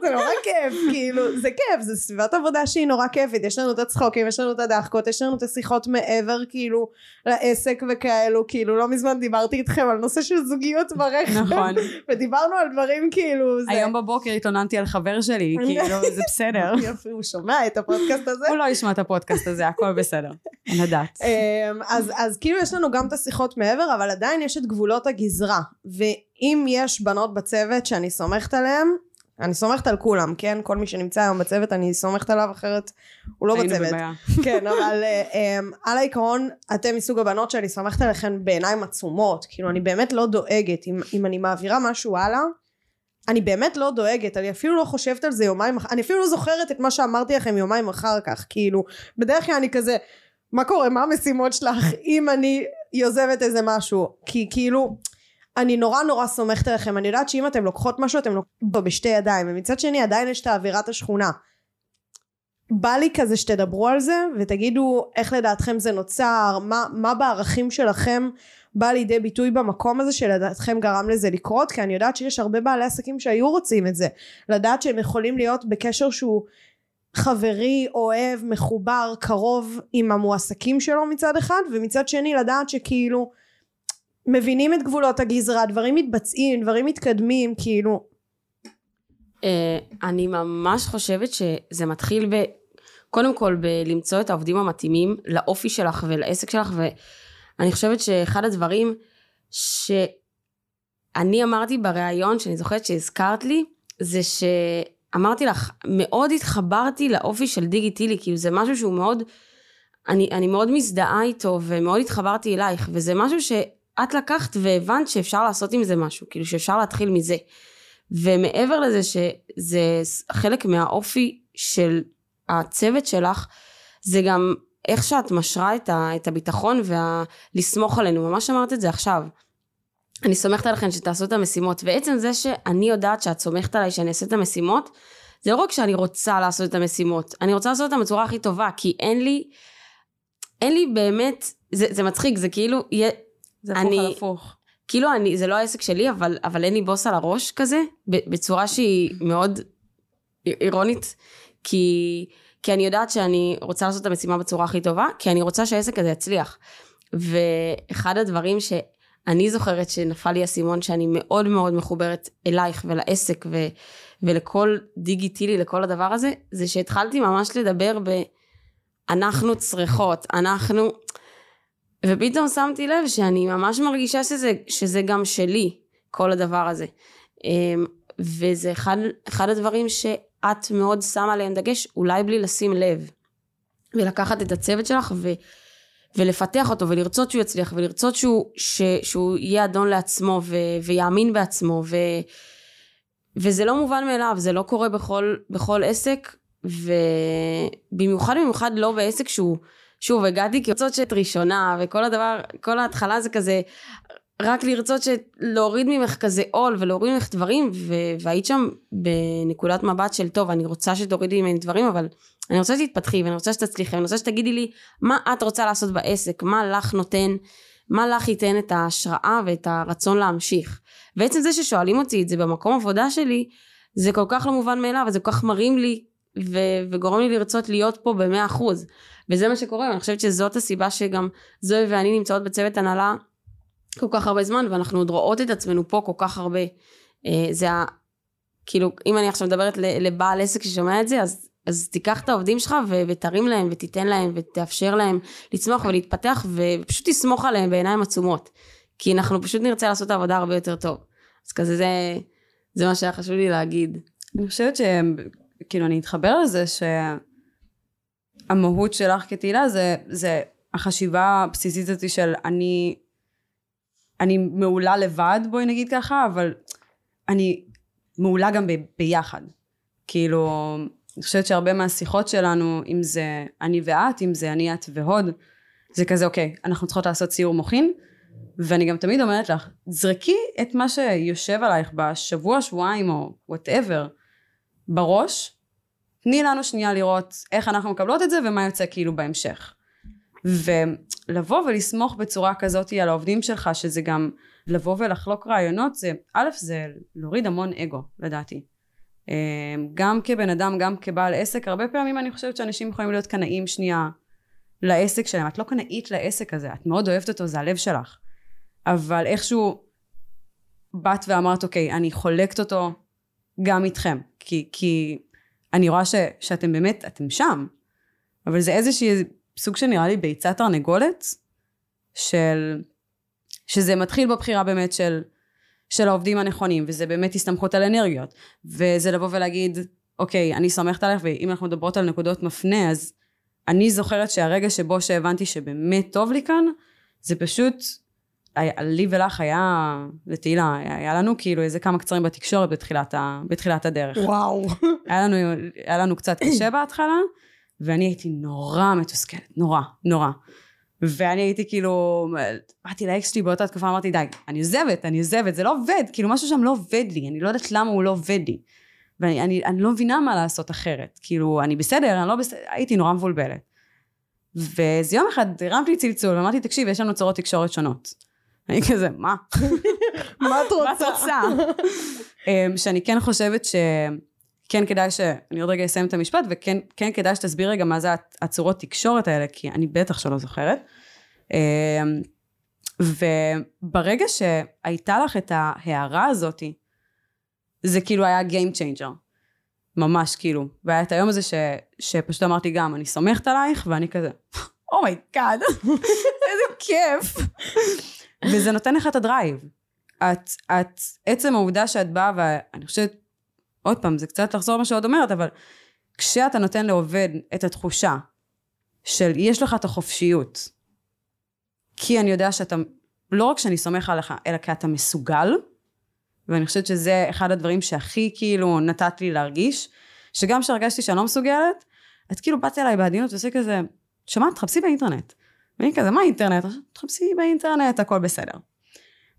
A: זה נורא כיף, כאילו, זה כיף, זה סביבת עבודה שהיא נורא כיפית, יש לנו את הצחוקים, יש לנו את הדחקות, יש לנו את השיחות מעבר כאילו לעסק וכאלו, כאילו לא מזמן דיברתי איתכם על נושא של זוגיות ברכב,
B: נכון.
A: ודיברנו על דברים כאילו, זה...
B: היום בבוקר התלוננתי על חבר שלי, כאילו, זה בסדר.
A: יופי, הוא שומע את הפודקאסט הזה?
B: הוא לא ישמע את הפודקאסט הזה, הכל בסדר. אין לדעת.
A: אמ, אז, אז כאילו יש לנו גם את השיחות מעבר אבל עדיין יש את גבולות הגזרה. ואם יש בנות בצוות שאני סומכת עליהן אני סומכת על כולם כן? כל מי שנמצא היום בצוות אני סומכת עליו אחרת הוא לא
B: היינו
A: בצוות.
B: בבעיה.
A: כן אבל um, על העיקרון אתם מסוג הבנות שאני סומכת עליכן בעיניים עצומות. כאילו אני באמת לא דואגת. אם, אם אני מעבירה משהו הלאה אני באמת לא דואגת. אני אפילו לא חושבת על זה יומיים אחר אני אפילו לא זוכרת את מה שאמרתי לכם יומיים אחר כך. כאילו בדרך כלל אני כזה מה קורה? מה המשימות שלך? אם אני יוזמת איזה משהו כי כאילו אני נורא נורא סומכת עליכם אני יודעת שאם אתם לוקחות משהו אתם לוקחות אותו בשתי ידיים ומצד שני עדיין יש את האווירת השכונה. בא לי כזה שתדברו על זה ותגידו איך לדעתכם זה נוצר מה, מה בערכים שלכם בא לידי ביטוי במקום הזה שלדעתכם גרם לזה לקרות כי אני יודעת שיש הרבה בעלי עסקים שהיו רוצים את זה. לדעת שהם יכולים להיות בקשר שהוא חברי, אוהב, מחובר, קרוב עם המועסקים שלו מצד אחד ומצד שני לדעת שכאילו מבינים את גבולות הגזרה, דברים מתבצעים, דברים מתקדמים, כאילו.
C: אה, אני ממש חושבת שזה מתחיל ב... קודם כל בלמצוא את העובדים המתאימים לאופי שלך ולעסק שלך ואני חושבת שאחד הדברים שאני אמרתי בריאיון שאני זוכרת שהזכרת לי זה שאמרתי לך מאוד התחברתי לאופי של דיגיטילי כאילו זה משהו שהוא מאוד אני, אני מאוד מזדהה איתו ומאוד התחברתי אלייך וזה משהו שאת לקחת והבנת שאפשר לעשות עם זה משהו כאילו שאפשר להתחיל מזה ומעבר לזה שזה חלק מהאופי של הצוות שלך, זה גם איך שאת משרה את, ה, את הביטחון ולסמוך עלינו, ממש אמרת את זה עכשיו. אני סומכת עליכם שתעשו את המשימות, ועצם זה שאני יודעת שאת סומכת עליי שאני אעשה את המשימות, זה לא רק שאני רוצה לעשות את המשימות, אני רוצה לעשות אותן בצורה הכי טובה, כי אין לי, אין לי באמת, זה, זה מצחיק, זה כאילו, יהיה,
B: זה הפוך
C: אני-
B: על הפוך.
C: כאילו אני, זה לא העסק שלי, אבל, אבל אין לי בוס על הראש כזה, בצורה שהיא מאוד אירונית, כי, כי אני יודעת שאני רוצה לעשות את המשימה בצורה הכי טובה, כי אני רוצה שהעסק הזה יצליח. ואחד הדברים שאני זוכרת שנפל לי האסימון שאני מאוד מאוד מחוברת אלייך ולעסק ו, ולכל דיגיטילי, לכל הדבר הזה, זה שהתחלתי ממש לדבר ב... אנחנו צריכות, אנחנו... ופתאום שמתי לב שאני ממש מרגישה שזה, שזה גם שלי, כל הדבר הזה. אמ, וזה אחד, אחד הדברים שאת מאוד שמה עליהם דגש, אולי בלי לשים לב. ולקחת את הצוות שלך ו, ולפתח אותו ולרצות שהוא יצליח ולרצות שהוא, ש, שהוא יהיה אדון לעצמו ו, ויאמין בעצמו ו, וזה לא מובן מאליו, זה לא קורה בכל, בכל עסק ובמיוחד במיוחד לא בעסק שהוא שוב הגעתי כרצות שאת ראשונה וכל הדבר כל ההתחלה זה כזה רק לרצות להוריד ממך כזה עול ולהוריד ממך דברים והיית שם בנקודת מבט של טוב אני רוצה שתורידי ממני דברים אבל אני רוצה שתתפתחי ואני רוצה שתצליחי ואני רוצה שתגידי לי מה את רוצה לעשות בעסק מה לך נותן מה לך ייתן את ההשראה ואת הרצון להמשיך ועצם זה ששואלים אותי את זה במקום עבודה שלי זה כל כך לא מובן מאליו וזה כל כך מרים לי ו- וגורם לי לרצות להיות פה במאה אחוז וזה מה שקורה ואני חושבת שזאת הסיבה שגם זוהי ואני נמצאות בצוות הנהלה כל כך הרבה זמן ואנחנו עוד רואות את עצמנו פה כל כך הרבה אה, זה. כאילו אם אני עכשיו מדברת לבעל עסק ששומע את זה אז, אז תיקח את העובדים שלך ו- ותרים להם ותיתן להם ותאפשר להם לצמוח ולהתפתח ופשוט תסמוך עליהם בעיניים עצומות כי אנחנו פשוט נרצה לעשות את העבודה הרבה יותר טוב אז כזה זה, זה מה שהיה חשוב לי להגיד.
B: אני חושבת שכאילו אני אתחבר לזה שהמהות שלך כתהילה זה, זה החשיבה הבסיסית הזאת של אני אני מעולה לבד בואי נגיד ככה אבל אני מעולה גם ב, ביחד כאילו אני חושבת שהרבה מהשיחות שלנו אם זה אני ואת אם זה אני את והוד זה כזה אוקיי אנחנו צריכות לעשות סיור מוחין ואני גם תמיד אומרת לך זרקי את מה שיושב עלייך בשבוע שבועיים או וואטאבר בראש תני לנו שנייה לראות איך אנחנו מקבלות את זה ומה יוצא כאילו בהמשך ולבוא ולסמוך בצורה כזאת על העובדים שלך, שזה גם לבוא ולחלוק רעיונות, זה, א', זה להוריד המון אגו, לדעתי. אמ, גם כבן אדם, גם כבעל עסק, הרבה פעמים אני חושבת שאנשים יכולים להיות קנאים שנייה לעסק שלהם. את לא קנאית לעסק הזה, את מאוד אוהבת אותו, זה הלב שלך. אבל איכשהו באת ואמרת, אוקיי, אני חולקת אותו גם איתכם. כי, כי אני רואה ש, שאתם באמת, אתם שם. אבל זה איזושהי סוג שנראה לי ביצת תרנגולת, של... שזה מתחיל בבחירה באמת של, של העובדים הנכונים, וזה באמת הסתמכות על אנרגיות, וזה לבוא ולהגיד, אוקיי, אני סומכת עליך, ואם אנחנו מדברות על נקודות מפנה, אז אני זוכרת שהרגע שבו שהבנתי שבאמת טוב לי כאן, זה פשוט, לי ולך היה, לתהילה, היה לנו כאילו איזה כמה קצרים בתקשורת בתחילת, ה, בתחילת הדרך.
A: וואו.
B: היה לנו, היה לנו קצת קשה בהתחלה, ואני הייתי נורא מתוסכלת, נורא, נורא. ואני הייתי כאילו, באתי לאקס שלי באותה תקופה, אמרתי די, אני עוזבת, אני עוזבת, זה לא עובד, כאילו משהו שם לא עובד לי, אני לא יודעת למה הוא לא עובד לי. ואני אני, אני לא מבינה מה לעשות אחרת, כאילו, אני בסדר, אני לא בסדר, הייתי נורא מבולבלת. ואיזה יום אחד הרמתי צלצול ואמרתי, תקשיב, יש לנו צורות תקשורת שונות. אני כזה, מה?
A: מה את רוצה? מה את
B: רוצה? אמ, שאני כן חושבת ש... כן כדאי ש... אני עוד רגע אסיים את המשפט, וכן כן כדאי שתסביר רגע מה זה הצורות תקשורת האלה, כי אני בטח שלא זוכרת. אמ, וברגע שהייתה לך את ההערה הזאתי, זה כאילו היה Game Changer. ממש כאילו. והיה את היום הזה ש, שפשוט אמרתי גם, אני סומכת עלייך, ואני כזה, oh my god, oh איזה כיף. וזה נותן לך את ה drive. את, את, עצם העובדה שאת באה, ואני חושבת, עוד פעם, זה קצת לחזור מה שעוד אומרת, אבל כשאתה נותן לעובד את התחושה של יש לך את החופשיות, כי אני יודע שאתה, לא רק שאני סומך עליך, אלא כי אתה מסוגל, ואני חושבת שזה אחד הדברים שהכי כאילו נתת לי להרגיש, שגם כשהרגשתי שאני לא מסוגלת, את כאילו באת אליי בעדינות ועושה כזה, שמעת, תחפשי באינטרנט. ואני כזה, מה אינטרנט? תחפשי באינטרנט, הכל בסדר.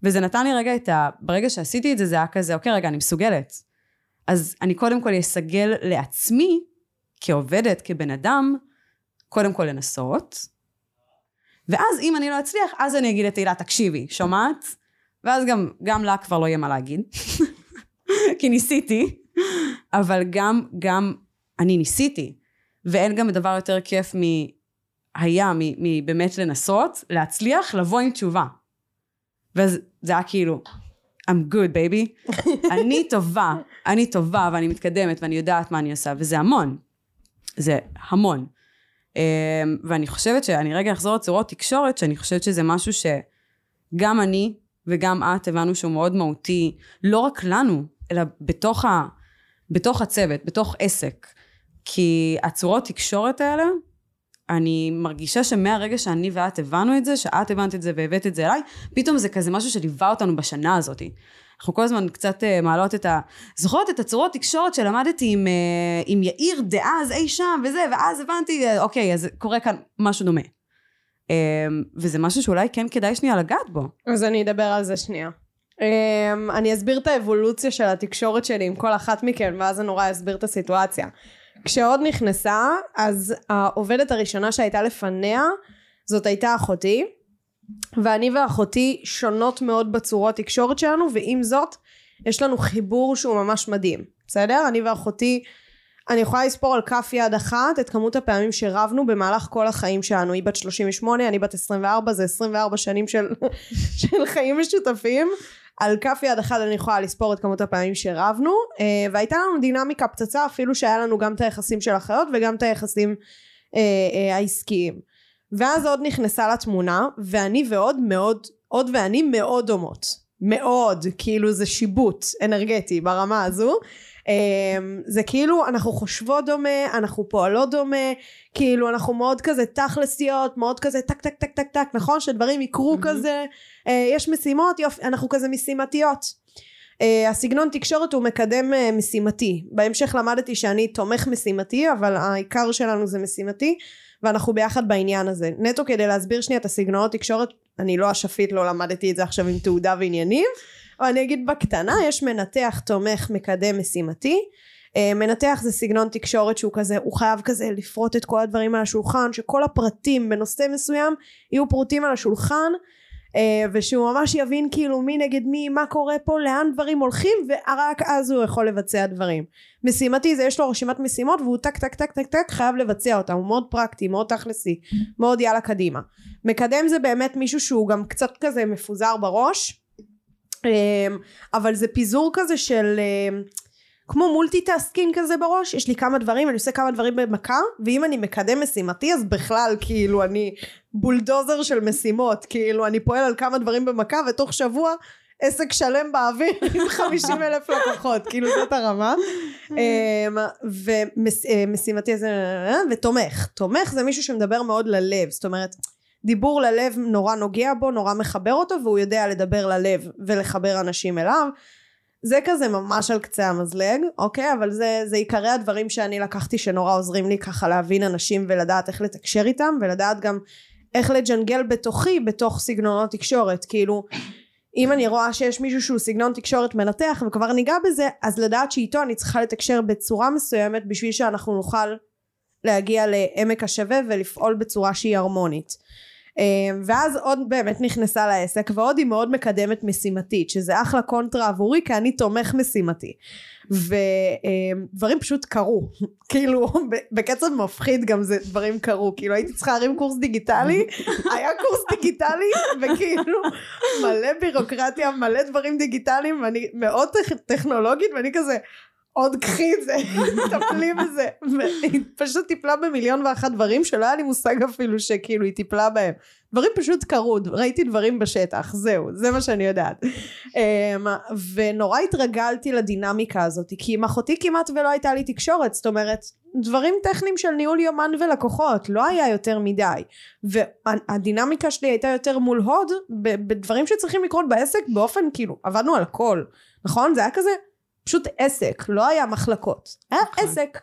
B: וזה נתן לי רגע את ה... ברגע שעשיתי את זה, זה היה כזה, אוקיי, רגע, אני מסוגלת. אז אני קודם כל אסגל לעצמי, כעובדת, כבן אדם, קודם כל לנסות, ואז אם אני לא אצליח, אז אני אגיד לתהילה, תקשיבי, שומעת? ואז גם, גם לה כבר לא יהיה מה להגיד, כי ניסיתי, אבל גם, גם אני ניסיתי, ואין גם דבר יותר כיף מ... היה מבאמת לנסות, להצליח, לבוא עם תשובה. ואז זה היה כאילו, I'm good baby, אני טובה, אני טובה ואני מתקדמת ואני יודעת מה אני עושה, וזה המון. זה המון. אמ, ואני חושבת שאני רגע אחזור לצורות תקשורת, שאני חושבת שזה משהו שגם אני וגם את הבנו שהוא מאוד מהותי, לא רק לנו, אלא בתוך, ה, בתוך הצוות, בתוך עסק. כי הצורות תקשורת האלה, אני מרגישה שמהרגע שאני ואת הבנו את זה, שאת הבנת את זה והבאת את זה אליי, פתאום זה כזה משהו שליווה אותנו בשנה הזאת. אנחנו כל הזמן קצת uh, מעלות את ה... זוכרות את הצורות תקשורת שלמדתי עם, uh, עם יאיר דאז אי שם וזה, ואז הבנתי, uh, אוקיי, אז קורה כאן משהו דומה. Uh, וזה משהו שאולי כן כדאי שנייה לגעת בו.
A: אז אני אדבר על זה שנייה. Um, אני אסביר את האבולוציה של התקשורת שלי עם כל אחת מכן, ואז אני נורא אסביר את הסיטואציה. כשעוד נכנסה, אז העובדת הראשונה שהייתה לפניה, זאת הייתה אחותי, ואני ואחותי שונות מאוד בצורות תקשורת שלנו, ועם זאת, יש לנו חיבור שהוא ממש מדהים, בסדר? אני ואחותי, אני יכולה לספור על כף יד אחת את כמות הפעמים שרבנו במהלך כל החיים שלנו. היא בת 38, אני בת 24, זה 24 שנים של, של חיים משותפים. על כף יד אחת אני יכולה לספור את כמות הפעמים שרבנו אה, והייתה לנו דינמיקה פצצה אפילו שהיה לנו גם את היחסים של החיות וגם את היחסים אה, אה, העסקיים. ואז עוד נכנסה לתמונה ואני ועוד מאוד עוד ואני מאוד דומות. מאוד כאילו זה שיבוט אנרגטי ברמה הזו זה כאילו אנחנו חושבות דומה אנחנו פועלות דומה כאילו אנחנו מאוד כזה תכלסיות מאוד כזה טק טק טק טק טק נכון? שדברים יקרו mm-hmm. כזה. אה, יש משימות יופי אנחנו כזה משימתיות. uh, הסגנון תקשורת הוא מקדם uh, משימתי. בהמשך למדתי שאני תומך משימתי אבל העיקר שלנו זה משימתי ואנחנו ביחד בעניין הזה. נטו כדי להסביר שנייה את הסגנונות תקשורת אני לא אשפית לא למדתי את זה עכשיו עם תעודה ועניינים אבל אני אגיד בקטנה יש מנתח תומך מקדם משימתי אה, מנתח זה סגנון תקשורת שהוא כזה הוא חייב כזה לפרוט את כל הדברים על השולחן שכל הפרטים בנושא מסוים יהיו פרוטים על השולחן אה, ושהוא ממש יבין כאילו מי נגד מי, מה קורה פה, לאן דברים הולכים ורק אז הוא יכול לבצע דברים. משימתי זה יש לו רשימת משימות והוא טק טק טק טק טק חייב לבצע אותם, הוא מאוד פרקטי, מאוד תכלסי, מאוד יאללה קדימה. מקדם זה באמת מישהו שהוא גם קצת כזה מפוזר בראש, אה, אבל זה פיזור כזה של אה, כמו multitasking כזה בראש, יש לי כמה דברים, אני עושה כמה דברים במכה, ואם אני מקדם משימתי אז בכלל כאילו אני בולדוזר של משימות, כאילו אני פועל על כמה דברים במכה ותוך שבוע עסק שלם באוויר עם 50 אלף לקוחות, כאילו זאת הרמה. אמ, ומשימתי זה, ותומך, תומך זה מישהו שמדבר מאוד ללב, זאת אומרת דיבור ללב נורא נוגע בו, נורא מחבר אותו והוא יודע לדבר ללב ולחבר אנשים אליו. זה כזה ממש על קצה המזלג, אוקיי? אבל זה, זה עיקרי הדברים שאני לקחתי שנורא עוזרים לי ככה להבין אנשים ולדעת איך לתקשר איתם ולדעת גם איך לג'נגל בתוכי בתוך סגנונות תקשורת. כאילו, אם אני רואה שיש מישהו שהוא סגנון תקשורת מנתח וכבר ניגע בזה, אז לדעת שאיתו אני צריכה לתקשר בצורה מסוימת בשביל שאנחנו נוכל להגיע לעמק השווה ולפעול בצורה שהיא הרמונית. אמ, ואז עוד באמת נכנסה לעסק ועוד היא מאוד מקדמת משימתית שזה אחלה קונטרה עבורי כי אני תומך משימתי. ודברים פשוט קרו. כאילו בקצב מפחיד גם זה דברים קרו. כאילו הייתי צריכה להרים קורס דיגיטלי היה קורס דיגיטלי וכאילו מלא בירוקרטיה מלא דברים דיגיטליים ואני מאוד טכנולוגית ואני כזה עוד קחי את זה, טפלי בזה. והיא פשוט טיפלה במיליון ואחת דברים שלא היה לי מושג אפילו שכאילו היא טיפלה בהם. דברים פשוט קרו, ראיתי דברים בשטח, זהו, זה מה שאני יודעת. אמ, ונורא התרגלתי לדינמיקה הזאת, כי עם אחותי כמעט ולא הייתה לי תקשורת, זאת אומרת, דברים טכניים של ניהול יומן ולקוחות, לא היה יותר מדי. והדינמיקה שלי הייתה יותר מול הוד, בדברים שצריכים לקרות בעסק באופן כאילו, עבדנו על הכל, נכון? זה היה כזה פשוט עסק, לא היה מחלקות. היה נכון. עסק.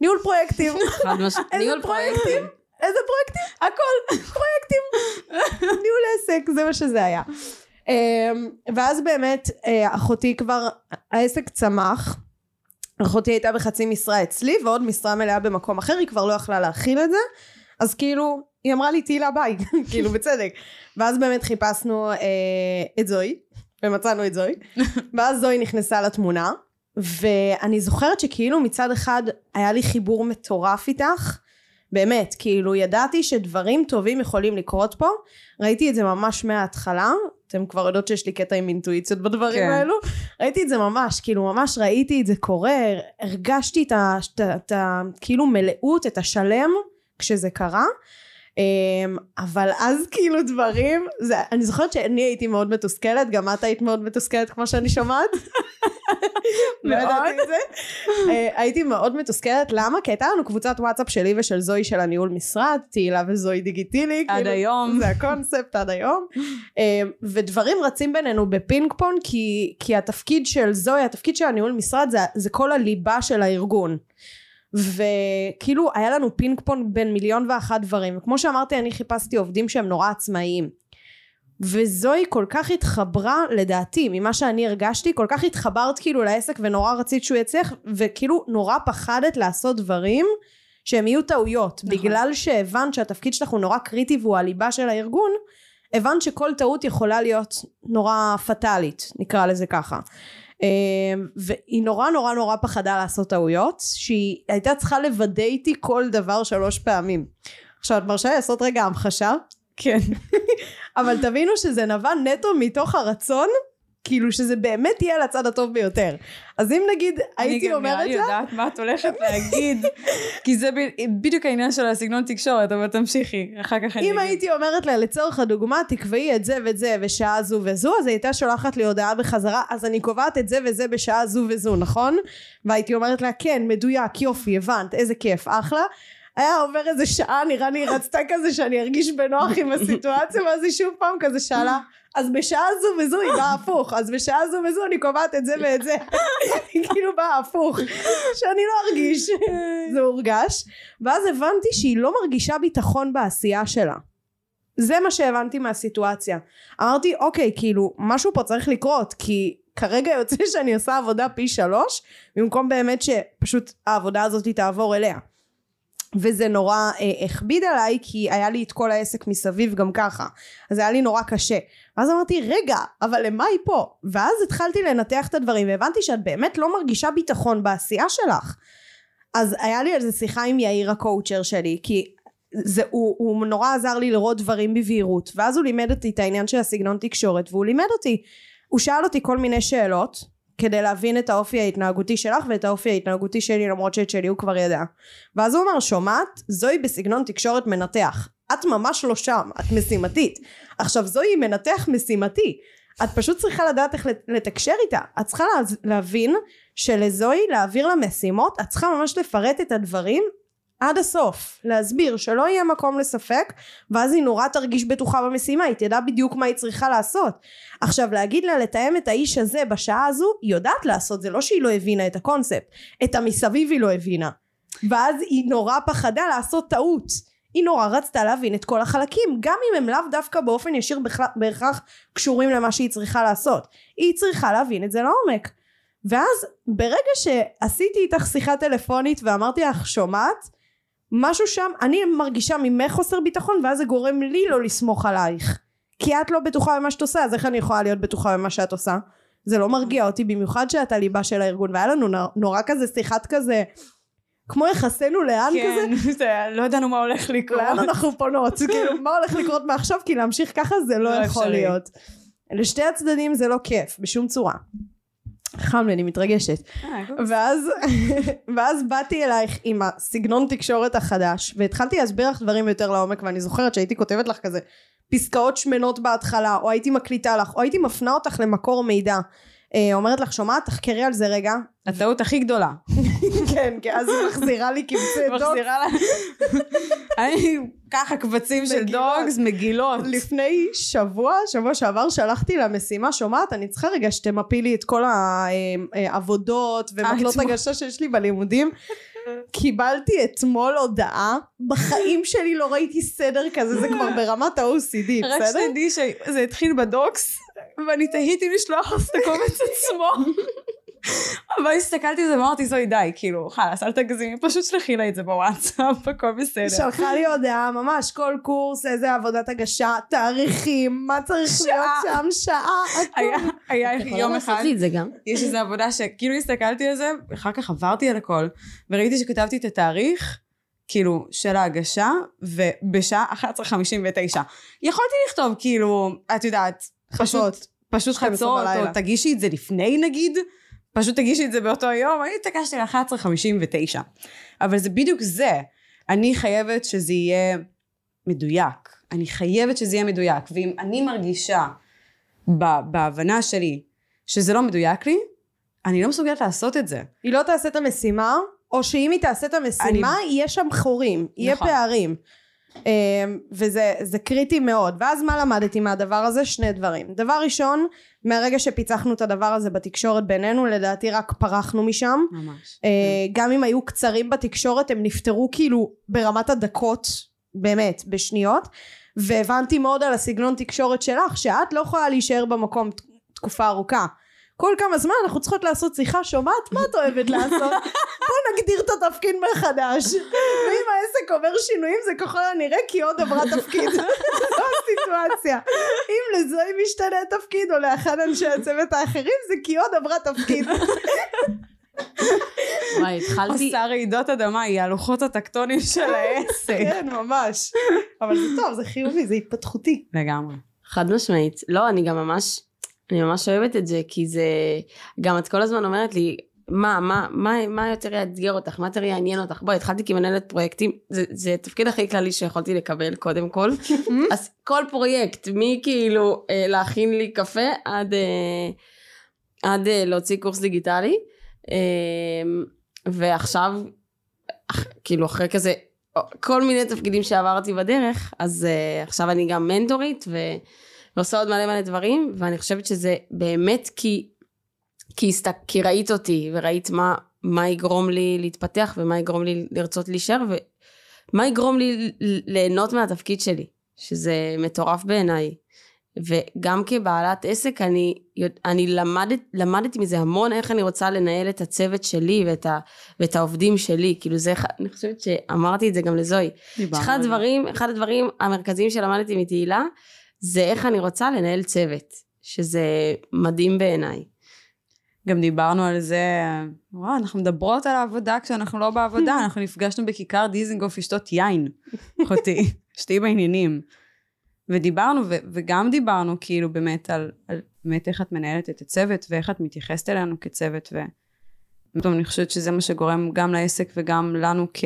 A: ניהול פרויקטים. ניהול פרויקטים. איזה פרויקטים? הכל. פרויקטים. ניהול עסק, זה מה שזה היה. אמ, ואז באמת אה, אחותי כבר, העסק צמח. אחותי הייתה בחצי משרה אצלי ועוד משרה מלאה במקום אחר, היא כבר לא יכלה להכיל את זה. אז כאילו, היא אמרה לי תהילה ביי, כאילו בצדק. ואז באמת חיפשנו אה, את זוהי, ומצאנו את זוהי. ואז זוהי נכנסה לתמונה ואני זוכרת שכאילו מצד אחד היה לי חיבור מטורף איתך. באמת, כאילו ידעתי שדברים טובים יכולים לקרות פה, ראיתי את זה ממש מההתחלה, אתם כבר יודעות שיש לי קטע עם אינטואיציות בדברים
B: כן.
A: האלו, ראיתי את זה ממש, כאילו ממש ראיתי את זה קורה, הרגשתי את ה... כאילו מלאות, את השלם, כשזה קרה. אמ, אבל אז כאילו דברים, זה, אני זוכרת שאני הייתי מאוד מתוסכלת, גם את היית מאוד מתוסכלת כמו שאני שומעת. לא זה. אה, הייתי מאוד מתוסכלת, למה? כי הייתה לנו קבוצת וואטסאפ שלי ושל זואי של הניהול משרד, תהילה וזואי דיגיטילי.
B: עד
A: כאילו,
B: היום.
A: זה הקונספט עד היום. אה, ודברים רצים בינינו בפינג פונג, כי, כי התפקיד של זואי, התפקיד של הניהול משרד זה, זה כל הליבה של הארגון. וכאילו היה לנו פינג פונג בין מיליון ואחת דברים. וכמו שאמרתי אני חיפשתי עובדים שהם נורא עצמאיים. וזוהי כל כך התחברה לדעתי ממה שאני הרגשתי כל כך התחברת כאילו לעסק ונורא רצית שהוא יצליח וכאילו נורא פחדת לעשות דברים שהם יהיו טעויות.
B: נכון.
A: בגלל שהבנת שהתפקיד שלך הוא נורא קריטי והוא הליבה של הארגון הבנת שכל טעות יכולה להיות נורא פטאלית נקרא לזה ככה והיא נורא נורא נורא פחדה לעשות טעויות שהיא הייתה צריכה לוודא איתי כל דבר שלוש פעמים עכשיו את מרשה לעשות רגע המחשה
B: כן.
A: אבל תבינו שזה נבע נטו מתוך הרצון כאילו שזה באמת יהיה לצד הטוב ביותר אז אם נגיד הייתי
B: אני
A: אומרת
B: גם נראה
A: לה
B: לי יודעת מה את הולכת להגיד, כי זה בדיוק העניין של הסגנון תקשורת, אבל תמשיכי, אחר כך אני
A: אם. הייתי אומרת לה לצורך הדוגמה תקבעי את זה ואת זה בשעה זו וזו אז היא הייתה שולחת לי הודעה בחזרה אז אני קובעת את זה וזה בשעה זו וזו נכון? והייתי אומרת לה כן מדויק יופי הבנת איזה כיף אחלה היה עובר איזה שעה נראה לי רצתה כזה שאני ארגיש בנוח עם הסיטואציה ואז היא שוב פעם כזה שאלה אז בשעה זו וזו היא באה הפוך. אז בשעה זו וזו אני קובעת את זה ואת זה. היא כאילו באה הפוך שאני לא ארגיש. זה הורגש. ואז הבנתי שהיא לא מרגישה ביטחון בעשייה שלה. זה מה שהבנתי מהסיטואציה. אמרתי אוקיי כאילו משהו פה צריך לקרות כי כרגע יוצא שאני עושה עבודה פי שלוש במקום באמת שפשוט העבודה הזאת תעבור אליה וזה נורא אה, הכביד עליי כי היה לי את כל העסק מסביב גם ככה. אז היה לי נורא קשה. ואז אמרתי רגע אבל למה היא פה? ואז התחלתי לנתח את הדברים והבנתי שאת באמת לא מרגישה ביטחון בעשייה שלך. אז היה לי על זה שיחה עם יאיר הקואוצ'ר שלי כי זה, הוא, הוא נורא עזר לי לראות דברים בבהירות. ואז הוא לימד אותי את העניין של הסגנון תקשורת והוא לימד אותי. הוא שאל אותי כל מיני שאלות כדי להבין את האופי ההתנהגותי שלך ואת האופי ההתנהגותי שלי למרות שאת שלי הוא כבר ידע. ואז הוא אמר שומעת? זוהי בסגנון תקשורת מנתח. את ממש לא שם את משימתית. עכשיו זוהי מנתח משימתי. את פשוט צריכה לדעת איך לתקשר איתה. את צריכה לה- להבין שלזוהי להעביר לה משימות את צריכה ממש לפרט את הדברים עד הסוף להסביר שלא יהיה מקום לספק ואז היא נורא תרגיש בטוחה במשימה היא תדע בדיוק מה היא צריכה לעשות. עכשיו להגיד לה לתאם את האיש הזה בשעה הזו היא יודעת לעשות זה לא שהיא לא הבינה את הקונספט את המסביב היא לא הבינה. ואז היא נורא פחדה לעשות טעות. היא נורא רצתה להבין את כל החלקים גם אם הם לאו דווקא באופן ישיר בהכרח קשורים למה שהיא צריכה לעשות. היא צריכה להבין את זה לעומק. ואז ברגע שעשיתי איתך שיחה טלפונית ואמרתי לך שומעת משהו שם אני מרגישה ממך חוסר ביטחון ואז זה גורם לי לא לסמוך עלייך. כי את לא בטוחה במה שאת עושה אז איך אני יכולה להיות בטוחה במה שאת עושה? זה לא מרגיע אותי במיוחד שאת הליבה של הארגון והיה לנו נור- נורא כזה שיחת כזה כמו יחסינו לאן כזה?
B: כן, זה- לא ידענו מה הולך לקרות.
A: לאן אנחנו פונות? כאילו מה הולך לקרות מעכשיו? כי להמשיך ככה זה לא
B: לא
A: יכול
B: אפשרי.
A: להיות. לשתי הצדדים זה לא כיף בשום צורה חם לי אני מתרגשת.
B: אה,
A: ואז, ואז באתי אלייך עם הסגנון תקשורת החדש והתחלתי להסביר לך דברים יותר לעומק ואני זוכרת שהייתי כותבת לך כזה פסקאות שמנות בהתחלה או הייתי מקליטה לך או הייתי מפנה אותך למקור מידע אומרת לך שומעת תחקרי על זה רגע
B: הטעות הכי גדולה.
A: כן כי אז היא מחזירה לי קבצי דוק
B: מחזירה לה... אני ככה קבצים של. דוגס, מגילות.
A: לפני שבוע, שבוע שעבר שלחתי לה משימה, שומעת, אני צריכה רגע שתמפי לי את כל העבודות ומטלות
B: אתמול.
A: הגשה שיש לי בלימודים. קיבלתי אתמול הודעה, בחיים שלי לא ראיתי סדר כזה, זה כבר ברמת ה-OCD,
B: רק
A: בסדר?
B: שתדעי שזה התחיל בדוקס, ואני תהיתי לשלוח לך את הקובץ עצמו. אבל הסתכלתי על זה ואמרתי, זוהי די, כאילו, חלאס, אל תגזימי, פשוט שלחי לה את זה בוואטסאפ, הכל בסדר.
A: שלחה לי הודעה, ממש כל קורס, איזה עבודת הגשה, תאריכים, מה צריך להיות. שם, שעה, הכל.
B: היה יום אחד. יש איזו עבודה שכאילו הסתכלתי על זה, אחר כך עברתי על הכל, וראיתי שכתבתי את התאריך, כאילו, של ההגשה, ובשעה 11:59. יכולתי לכתוב, כאילו, את יודעת,
A: חצות.
B: פשוט, פשוט
A: 12
B: חצות, או. תגישי את זה לפני נגיד, פשוט תגישי את זה באותו יום, אני התעקשתי ל-11:59. אבל זה בדיוק זה. אני חייבת שזה יהיה מדויק. אני חייבת שזה יהיה מדויק. ואם אני מרגישה בהבנה שלי שזה לא מדויק לי, אני לא מסוגלת לעשות את זה.
A: היא לא תעשה את המשימה, או שאם היא תעשה את המשימה, יהיה שם חורים, יהיה
B: נכון.
A: פערים. אמ, וזה זה קריטי מאוד. ואז מה למדתי מהדבר הזה? שני דברים. דבר ראשון, מהרגע שפיצחנו את הדבר הזה בתקשורת בינינו, לדעתי רק פרחנו משם.
B: ממש.
A: אה, גם אם היו קצרים בתקשורת, הם נפתרו כאילו ברמת הדקות, באמת, בשניות. והבנתי מאוד על הסגנון תקשורת שלך, שאת לא יכולה להישאר במקום תקופה ארוכה. כל כמה זמן אנחנו צריכות לעשות שיחה, שומעת? מה את אוהבת לעשות? בוא נגדיר את התפקיד מחדש. ואם העסק עובר שינויים זה ככל הנראה כי עוד עברה תפקיד. זו הסיטואציה. אם לזוהי משתנה התפקיד או לאחד אנשי הצוות האחרים זה כי עוד עברה תפקיד.
C: וואי, התחלתי...
B: עושה רעידות אדמה, היא הלוחות הטקטונים של העסק.
A: כן, ממש. אבל זה טוב, זה חיובי, זה התפתחותי.
B: לגמרי.
C: חד משמעית. לא, אני גם ממש, אני ממש אוהבת את זה, כי זה... גם את כל הזמן אומרת לי, מה, מה, מה, מה יותר יאתגר אותך? מה יותר יעניין אותך? בואי, התחלתי כמנהלת פרויקטים, זה, זה התפקיד הכי כללי שיכולתי לקבל, קודם כל. אז כל פרויקט, מכאילו אה, להכין לי קפה, עד, אה, עד אה, להוציא קורס דיגיטלי. אה, ועכשיו, אח, כאילו אחרי כזה, כל מיני תפקידים שעברתי בדרך, אז אה, עכשיו אני גם מנטורית, ו... ועושה עוד מלא מלא דברים, ואני חושבת שזה באמת כי, כי, הסתק, כי ראית אותי, וראית מה, מה יגרום לי להתפתח, ומה יגרום לי לרצות להישאר, ומה יגרום לי ליהנות מהתפקיד שלי, שזה מטורף בעיניי. וגם כבעלת עסק, אני, אני למדת, למדתי מזה המון איך אני רוצה לנהל את הצוות שלי ואת, ה, ואת העובדים שלי. כאילו זה, אני חושבת שאמרתי את זה גם לזוהי. אחד. הדברים, אחד הדברים המרכזיים שלמדתי מתהילה, זה איך אני רוצה לנהל צוות, שזה מדהים בעיניי.
B: גם דיברנו על זה, וואו, אנחנו מדברות על העבודה כשאנחנו לא בעבודה, אנחנו נפגשנו בכיכר דיזנגוף לשתות יין, אחותי, שתהיי בעניינים. ודיברנו, ו- וגם דיברנו כאילו באמת על, על באמת איך את מנהלת את הצוות, ואיך את מתייחסת אלינו כצוות, ופתאום אני חושבת שזה מה שגורם גם לעסק וגם לנו כ...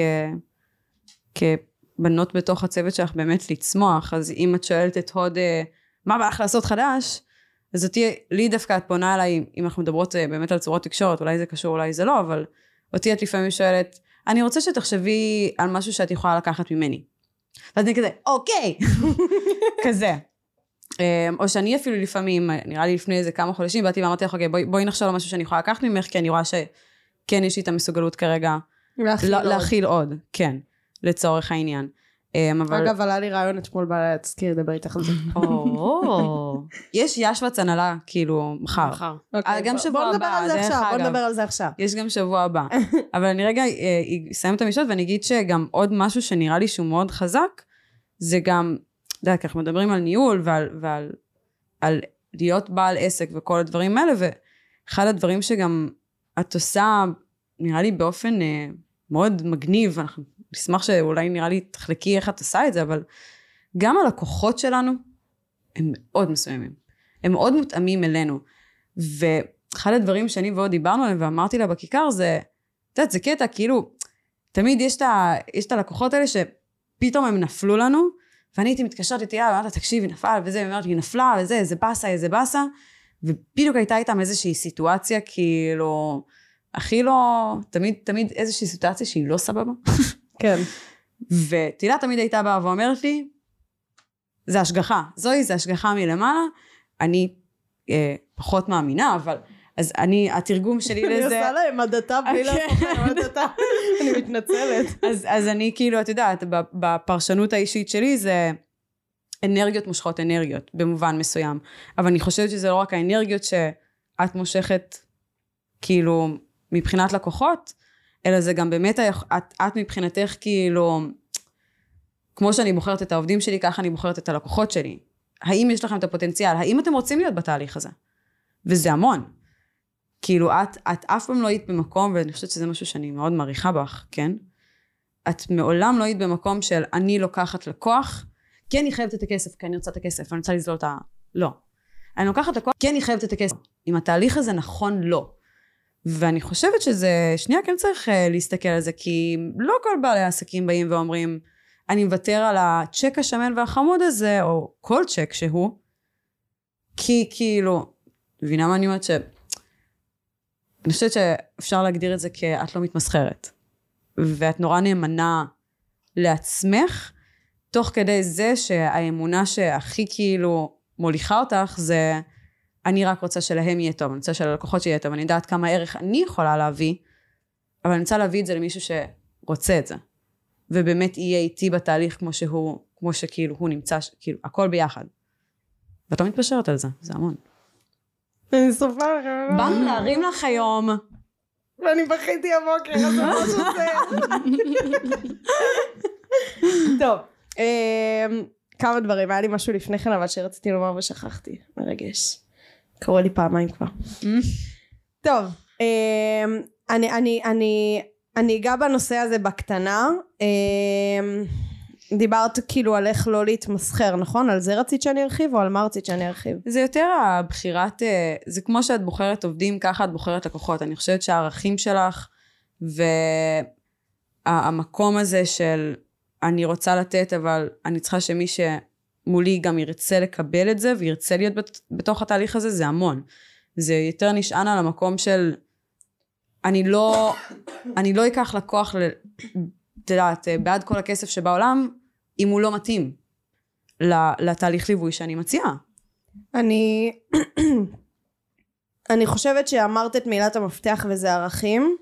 B: כבנות בתוך הצוות שלך באמת לצמוח, אז אם את שואלת את הוד, אה, מה בא לך לעשות חדש? אז אותי, לי דווקא את פונה אליי, אם אנחנו מדברות אה, באמת על צורות תקשורת, אולי זה קשור, אולי זה לא, אבל אותי את לפעמים שואלת, אני רוצה שתחשבי על משהו שאת יכולה לקחת ממני. ואז אני כזה, אוקיי, כזה. אה, או שאני אפילו לפעמים, נראה לי לפני איזה כמה חודשים, באתי ואמרתי לך, אוקיי, בואי, בואי נחשוב על משהו שאני יכולה לקחת ממך, כי אני רואה שכן יש לי את המסוגלות כרגע
A: להכיל
B: לא-
A: עוד.
B: להכיל עוד, כן, לצורך העניין. אה, אבל...
A: אגב, עלה לי רעיון אתמול בלילה, תזכירי לדבר איתך על זה.
B: יש ישבץ הנהלה, כאילו, מחר.
C: מחר.
A: אוקיי,
B: גם
A: בוא-
B: שבוע
A: בוא נדבר
B: הבא,
A: על זה
B: דרך
A: עכשיו, בוא. נדבר על זה עכשיו.
B: יש גם שבוע הבא. אבל אני רגע אה, אסיים את המשפט ואני אגיד שגם עוד משהו שנראה לי שהוא מאוד חזק, זה גם, את יודעת, אנחנו מדברים על ניהול ועל, ועל על להיות בעל עסק וכל הדברים האלה, ואחד הדברים שגם את עושה, נראה לי באופן אה, מאוד מגניב, אנחנו נשמח שאולי נראה לי תחלקי איך את עושה את זה, אבל גם הלקוחות שלנו הם מאוד מסוימים. הם מאוד מותאמים אלינו. ואחד הדברים שאני ועוד דיברנו עליהם ואמרתי לה בכיכר זה, את יודעת, זה קטע, כאילו, תמיד יש את, הלקוחות האלה שפתאום הם נפלו לנו, ואני הייתי מתקשרת איתי, ואמרת לה, תקשיבי, נפל, וזה, היא אומרת לי, נפלה, וזה, איזה באסה, איזה באסה, ובדיוק הייתה איתם איזושהי סיטואציה, כאילו, הכי לא, תמיד, תמיד איזושהי סיטואציה שהיא לא סבבה.
A: כן.
B: ותהילה תמיד הייתה באה ואומרת לי, זה השגחה, זוהי זה השגחה מלמעלה, אני אה, פחות מאמינה, אבל, אז אני, התרגום שלי
A: אני
B: לזה,
A: עושה להם הדתה בלי
B: כן.
A: להם הדתה. אני מתנצלת.
B: אז, אז אני כאילו, את יודעת, בפרשנות האישית שלי זה אנרגיות מושכות אנרגיות, במובן מסוים. אבל אני חושבת שזה לא רק האנרגיות שאת מושכת, כאילו, מבחינת לקוחות, אלא זה גם באמת, את, את מבחינתך כאילו, כמו שאני בוחרת את העובדים שלי, ככה אני בוחרת את הלקוחות שלי. האם יש לכם את הפוטנציאל? האם אתם רוצים להיות בתהליך הזה? וזה המון. כאילו, את, את אף פעם לא היית במקום, ואני חושבת שזה משהו שאני מאוד מעריכה בך, כן? את מעולם לא היית במקום של אני לוקחת לקוח, כי אני חייבת את הכסף, כי אני רוצה את הכסף, אני רוצה לזלול את ה... לא. אני לוקחת לקוח, כי אני חייבת את הכסף. אם התהליך הזה נכון, לא. ואני חושבת שזה, שנייה כן צריך uh, להסתכל על זה, כי לא כל בעלי העסקים באים ואומרים, אני מוותר על הצ'ק השמן והחמוד הזה, או כל צ'ק שהוא, כי כאילו, מבינה מה אני אומרת? ש... אני חושבת שאפשר להגדיר את זה כאת לא מתמסחרת. ואת נורא נאמנה לעצמך, תוך כדי זה שהאמונה שהכי כאילו מוליכה אותך זה אני רק רוצה שלהם יהיה טוב, אני רוצה שללקוחות שיהיה טוב, אני יודעת כמה ערך אני יכולה להביא, אבל אני רוצה להביא את זה למישהו שרוצה את זה. ובאמת יהיה איתי בתהליך כמו שהוא, כמו שכאילו הוא נמצא, כאילו הכל ביחד. ואת לא מתפשרת על זה, זה המון.
A: אני לך.
B: באנו להרים לך היום.
A: ואני בכיתי הבוקר, אז זה משהו זה. טוב, אמ, כמה דברים, היה לי משהו לפני כן אבל שרציתי לומר ושכחתי, מרגש. קורה לי פעמיים כבר. טוב, אמ, אני, אני, אני, אני אגע בנושא הזה בקטנה. אמ, דיברת כאילו על איך לא להתמסחר, נכון? על זה רצית שאני ארחיב או על מה רצית שאני ארחיב?
B: זה יותר הבחירת, אה, זה כמו שאת בוחרת עובדים, ככה את בוחרת לקוחות. אני חושבת שהערכים שלך והמקום הזה של אני רוצה לתת, אבל אני צריכה שמי שמולי גם ירצה לקבל את זה וירצה להיות בתוך התהליך הזה, זה המון. זה יותר נשען על המקום של אני לא, אני לא אקח לקוח, את יודעת, בעד כל הכסף שבעולם, אם הוא לא מתאים לתהליך ליווי שאני מציעה.
A: אני, אני חושבת שאמרת את מילת המפתח וזה ערכים.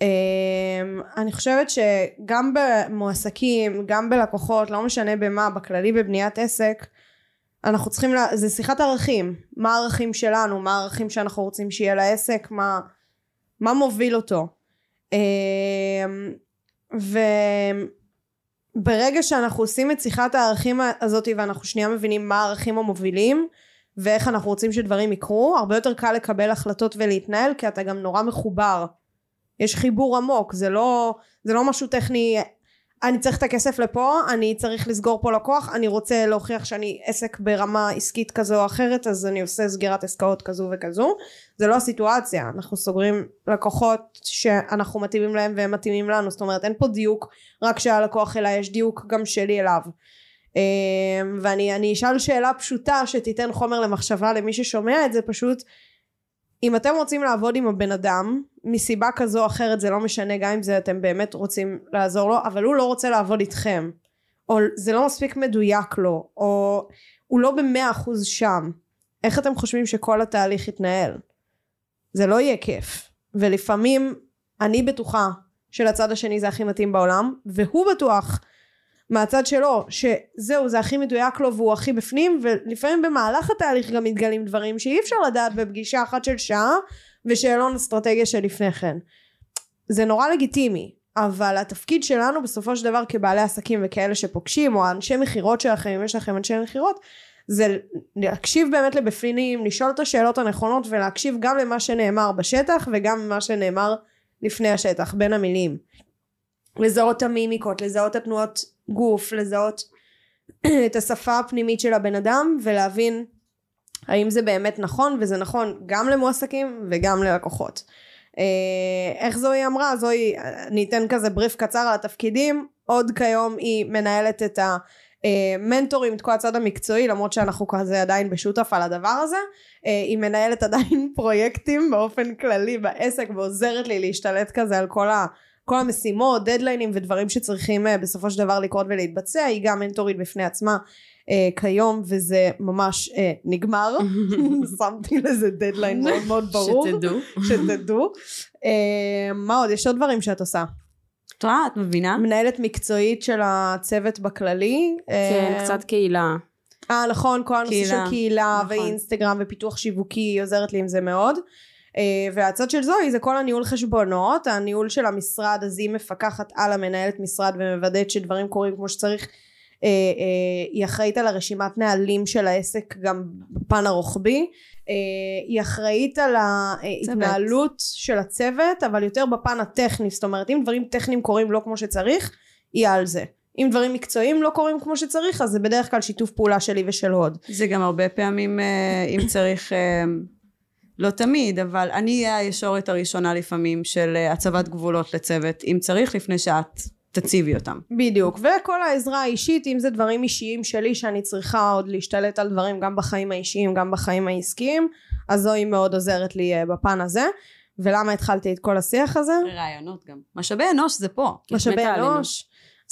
A: אמ, אני חושבת שגם במועסקים, גם בלקוחות, לא משנה במה, בכללי בבניית עסק, אנחנו צריכים, לה, זה שיחת ערכים, מה הערכים שלנו, מה הערכים שאנחנו רוצים שיהיה לעסק, מה, מה מוביל אותו. אמ, וברגע שאנחנו עושים את שיחת הערכים הזאת ואנחנו שנייה מבינים מה הערכים המובילים ואיך אנחנו רוצים שדברים יקרו, הרבה יותר קל לקבל החלטות ולהתנהל כי אתה גם נורא מחובר יש חיבור עמוק, זה לא, זה לא משהו טכני, אני צריך את הכסף לפה, אני צריך לסגור פה לקוח, אני רוצה להוכיח שאני עסק ברמה עסקית כזו או אחרת, אז אני עושה סגירת עסקאות כזו וכזו, זה לא הסיטואציה, אנחנו סוגרים לקוחות שאנחנו מתאימים להם והם מתאימים לנו, זאת אומרת אין פה דיוק רק שהלקוח אלא יש דיוק גם שלי אליו. אמ, ואני אשאל שאלה פשוטה שתיתן חומר למחשבה למי ששומע את זה פשוט אם אתם רוצים לעבוד עם הבן אדם מסיבה כזו או אחרת זה לא משנה גם אם זה אתם באמת רוצים לעזור לו אבל הוא לא רוצה לעבוד איתכם. או זה לא מספיק מדויק לו או הוא לא במאה אחוז שם. איך אתם חושבים שכל התהליך יתנהל? זה לא יהיה כיף. ולפעמים אני בטוחה שלצד השני זה הכי מתאים בעולם והוא בטוח מהצד שלו שזהו זה הכי מדויק לו והוא הכי בפנים ולפעמים במהלך התהליך גם מתגלים דברים שאי אפשר לדעת בפגישה אחת של שעה ושאלון אסטרטגיה שלפני כן. זה נורא לגיטימי אבל התפקיד שלנו בסופו של דבר כבעלי עסקים וכאלה שפוגשים או האנשי מכירות שלכם אם יש לכם אנשי מכירות זה להקשיב באמת לבפנים לשאול את השאלות הנכונות ולהקשיב גם למה שנאמר בשטח וגם למה שנאמר לפני השטח בין המילים. לזהות את המימיקות לזהות את התנועות גוף לזהות את השפה הפנימית של הבן אדם ולהבין האם זה באמת נכון וזה נכון גם למועסקים וגם ללקוחות. אה, איך זוהי אמרה? זוהי, אני אתן כזה בריף קצר על התפקידים, עוד כיום היא מנהלת את המנטורים, את כל הצד המקצועי, למרות שאנחנו כזה עדיין בשותף על הדבר הזה, אה, היא מנהלת עדיין פרויקטים באופן כללי בעסק ועוזרת לי להשתלט כזה על כל ה... כל המשימות, דדליינים ודברים שצריכים uh, בסופו של דבר לקרות ולהתבצע, היא גם מנטורית בפני עצמה uh, כיום וזה ממש uh, נגמר, שמתי לזה דדליין מאוד מאוד ברור,
C: שתדעו,
A: שתדעו. Uh, מה עוד? יש עוד דברים שאת עושה.
C: את רואה, את מבינה?
A: מנהלת מקצועית של הצוות בכללי.
C: כן, קצת קהילה.
A: אה נכון, כל הנושא של קהילה
C: נכון.
A: ואינסטגרם ופיתוח שיווקי, היא עוזרת לי עם זה מאוד. Uh, והצד של זוהי זה כל הניהול חשבונות, הניהול של המשרד אז היא מפקחת על המנהלת משרד ומוודאת שדברים קורים כמו שצריך, uh, uh, היא אחראית על הרשימת נהלים של העסק גם בפן הרוחבי, היא אחראית על ההתנהלות של הצוות אבל יותר בפן הטכני, זאת אומרת אם דברים טכניים קורים לא כמו שצריך היא על זה. אם דברים מקצועיים לא קורים כמו שצריך, אז זה בדרך כלל שיתוף פעולה שלי ושל הוד.
B: זה גם הרבה פעמים, אה, אם צריך, אה, לא תמיד, אבל אני אהיה הישורת הראשונה לפעמים של אה, הצבת גבולות לצוות, אם צריך, לפני שאת תציבי אותם.
A: בדיוק, וכל העזרה האישית, אם זה דברים אישיים שלי שאני צריכה עוד להשתלט על דברים גם בחיים האישיים, גם בחיים העסקיים, אז זוהי מאוד עוזרת לי אה, בפן הזה. ולמה התחלתי את כל השיח הזה?
B: רעיונות גם. משאבי אנוש זה פה.
A: משאבי. אנוש,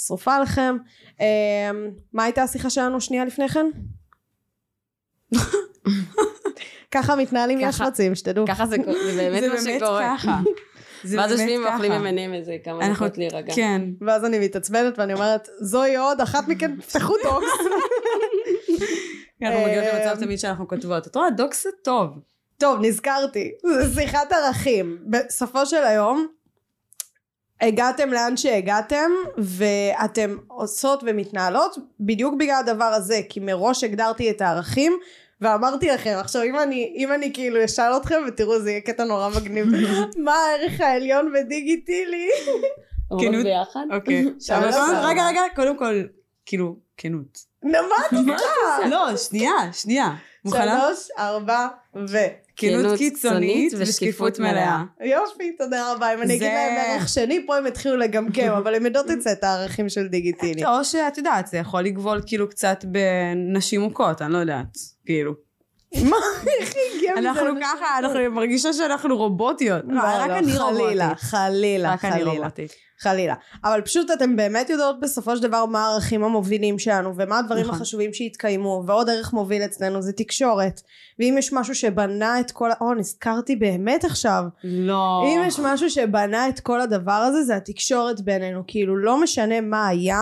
A: שרופה עליכם. אה, מה הייתה השיחה שלנו שנייה לפני כן? ככה מתנהלים
C: ככה-
A: ישבצים, שתדעו.
C: ככה זה קורה, זה באמת
B: זה
C: מה
B: באמת
C: שקורה.
B: ככה.
C: ואז
B: באמת
C: יושבים ואוכלים. ממנים איזה כמה דקות להירגע.
B: כן.
A: ואז אני מתעצבנת ואני אומרת, זואי הוד, אחת מכן תפתחו Docs.
B: אנחנו מגיעות
A: אה,
B: למצב תמיד שאנחנו כותבות. את רואה, Docs זה טוב.
A: טוב, נזכרתי. זה שיחת ערכים. בסופו של היום, הגעתם לאן שהגעתם, ואתם עושות ומתנהלות בדיוק בגלל הדבר הזה, כי מראש הגדרתי את הערכים, ואמרתי לכם, עכשיו אם אני, אם אני כאילו אשאל אתכם, ותראו, זה יהיה קטע נורא מגניב, מה הערך העליון בדיגיטילי?
B: כנות.
C: ביחד?
B: אוקיי. רגע, רגע, קודם כל, כאילו, כנות.
A: נו, מה את צריכה?
B: לא, שנייה, שנייה. מוכנה?
A: שלוש, ארבע, ו...
B: כנות קיצונית ושקיפות מלאה.
A: יופי, תודה רבה. אם אני אגיד להם ערך שני, פה הם יתחילו לגמגם, אבל הם יודעות את זה, את הערכים של דיגיטילי.
B: או שאת יודעת, זה יכול לגבול כאילו קצת בנשים מוכות, אני לא יודעת. כאילו.
A: מה? איך הגיע מזה?
B: אנחנו ככה, אנחנו מרגישה שאנחנו רובוטיות.
A: לא,
B: רק
A: לא,
B: אני
A: חלילה,
B: רובוטית.
A: חלילה,
B: רק אני
A: חלילה,
B: רובוטית.
A: חלילה. אבל פשוט אתם באמת יודעות בסופו של דבר מה הערכים המובילים שלנו, ומה הדברים
B: נכון.
A: החשובים שהתקיימו, ועוד ערך מוביל אצלנו זה תקשורת. ואם יש משהו שבנה את כל. או, נזכרתי באמת עכשיו.
B: לא.
A: אם יש משהו שבנה את כל הדבר הזה, זה התקשורת בינינו. כאילו, לא משנה מה היה,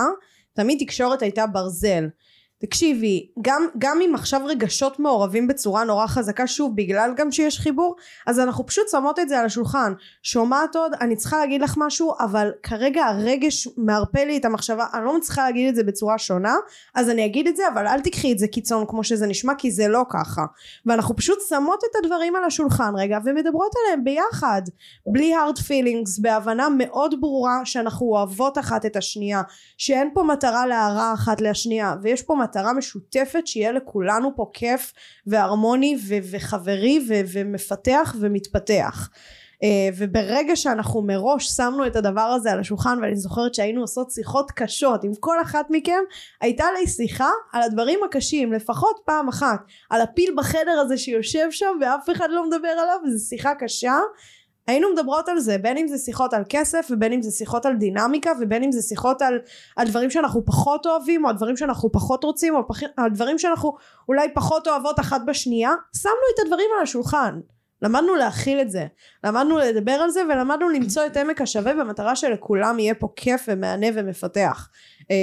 A: תמיד תקשורת הייתה ברזל. תקשיבי, גם, גם אם עכשיו רגשות מעורבים בצורה נורא חזקה, שוב, בגלל גם שיש חיבור, אז אנחנו פשוט שמות את זה על השולחן. שומעת עוד, אני צריכה להגיד לך משהו, אבל כרגע הרגש מערפל לי את המחשבה, אני לא מצליחה להגיד את זה בצורה שונה, אז אני אגיד את זה, אבל אל תקחי את זה קיצון כמו שזה נשמע, כי זה לא ככה. ואנחנו פשוט שמות את הדברים על השולחן רגע, ומדברות עליהם ביחד. בלי hard feelings, בהבנה מאוד ברורה שאנחנו אוהבות אחת את השנייה, שאין פה מטרה להרע אחת לשנייה, ויש פה מטרה משותפת שיהיה לכולנו פה כיף והרמוני ו- וחברי ו- ומפתח ומתפתח. Uh, וברגע שאנחנו מראש שמנו את הדבר הזה על השולחן ואני זוכרת שהיינו עושות שיחות קשות עם כל אחת מכם הייתה לי שיחה על הדברים הקשים לפחות פעם אחת על הפיל בחדר הזה שיושב שם ואף אחד לא מדבר עליו וזו שיחה קשה היינו מדברות על זה בין אם זה שיחות על כסף ובין אם זה שיחות על דינמיקה ובין אם זה שיחות על, על דברים שאנחנו פחות אוהבים או דברים שאנחנו פחות רוצים או פח, על דברים שאנחנו אולי פחות אוהבות אחת בשנייה שמנו את הדברים על השולחן. למדנו להכיל את זה. למדנו לדבר על זה ולמדנו למצוא את עמק השווה במטרה שלכולם יהיה פה כיף ומהנה ומפתח. אה,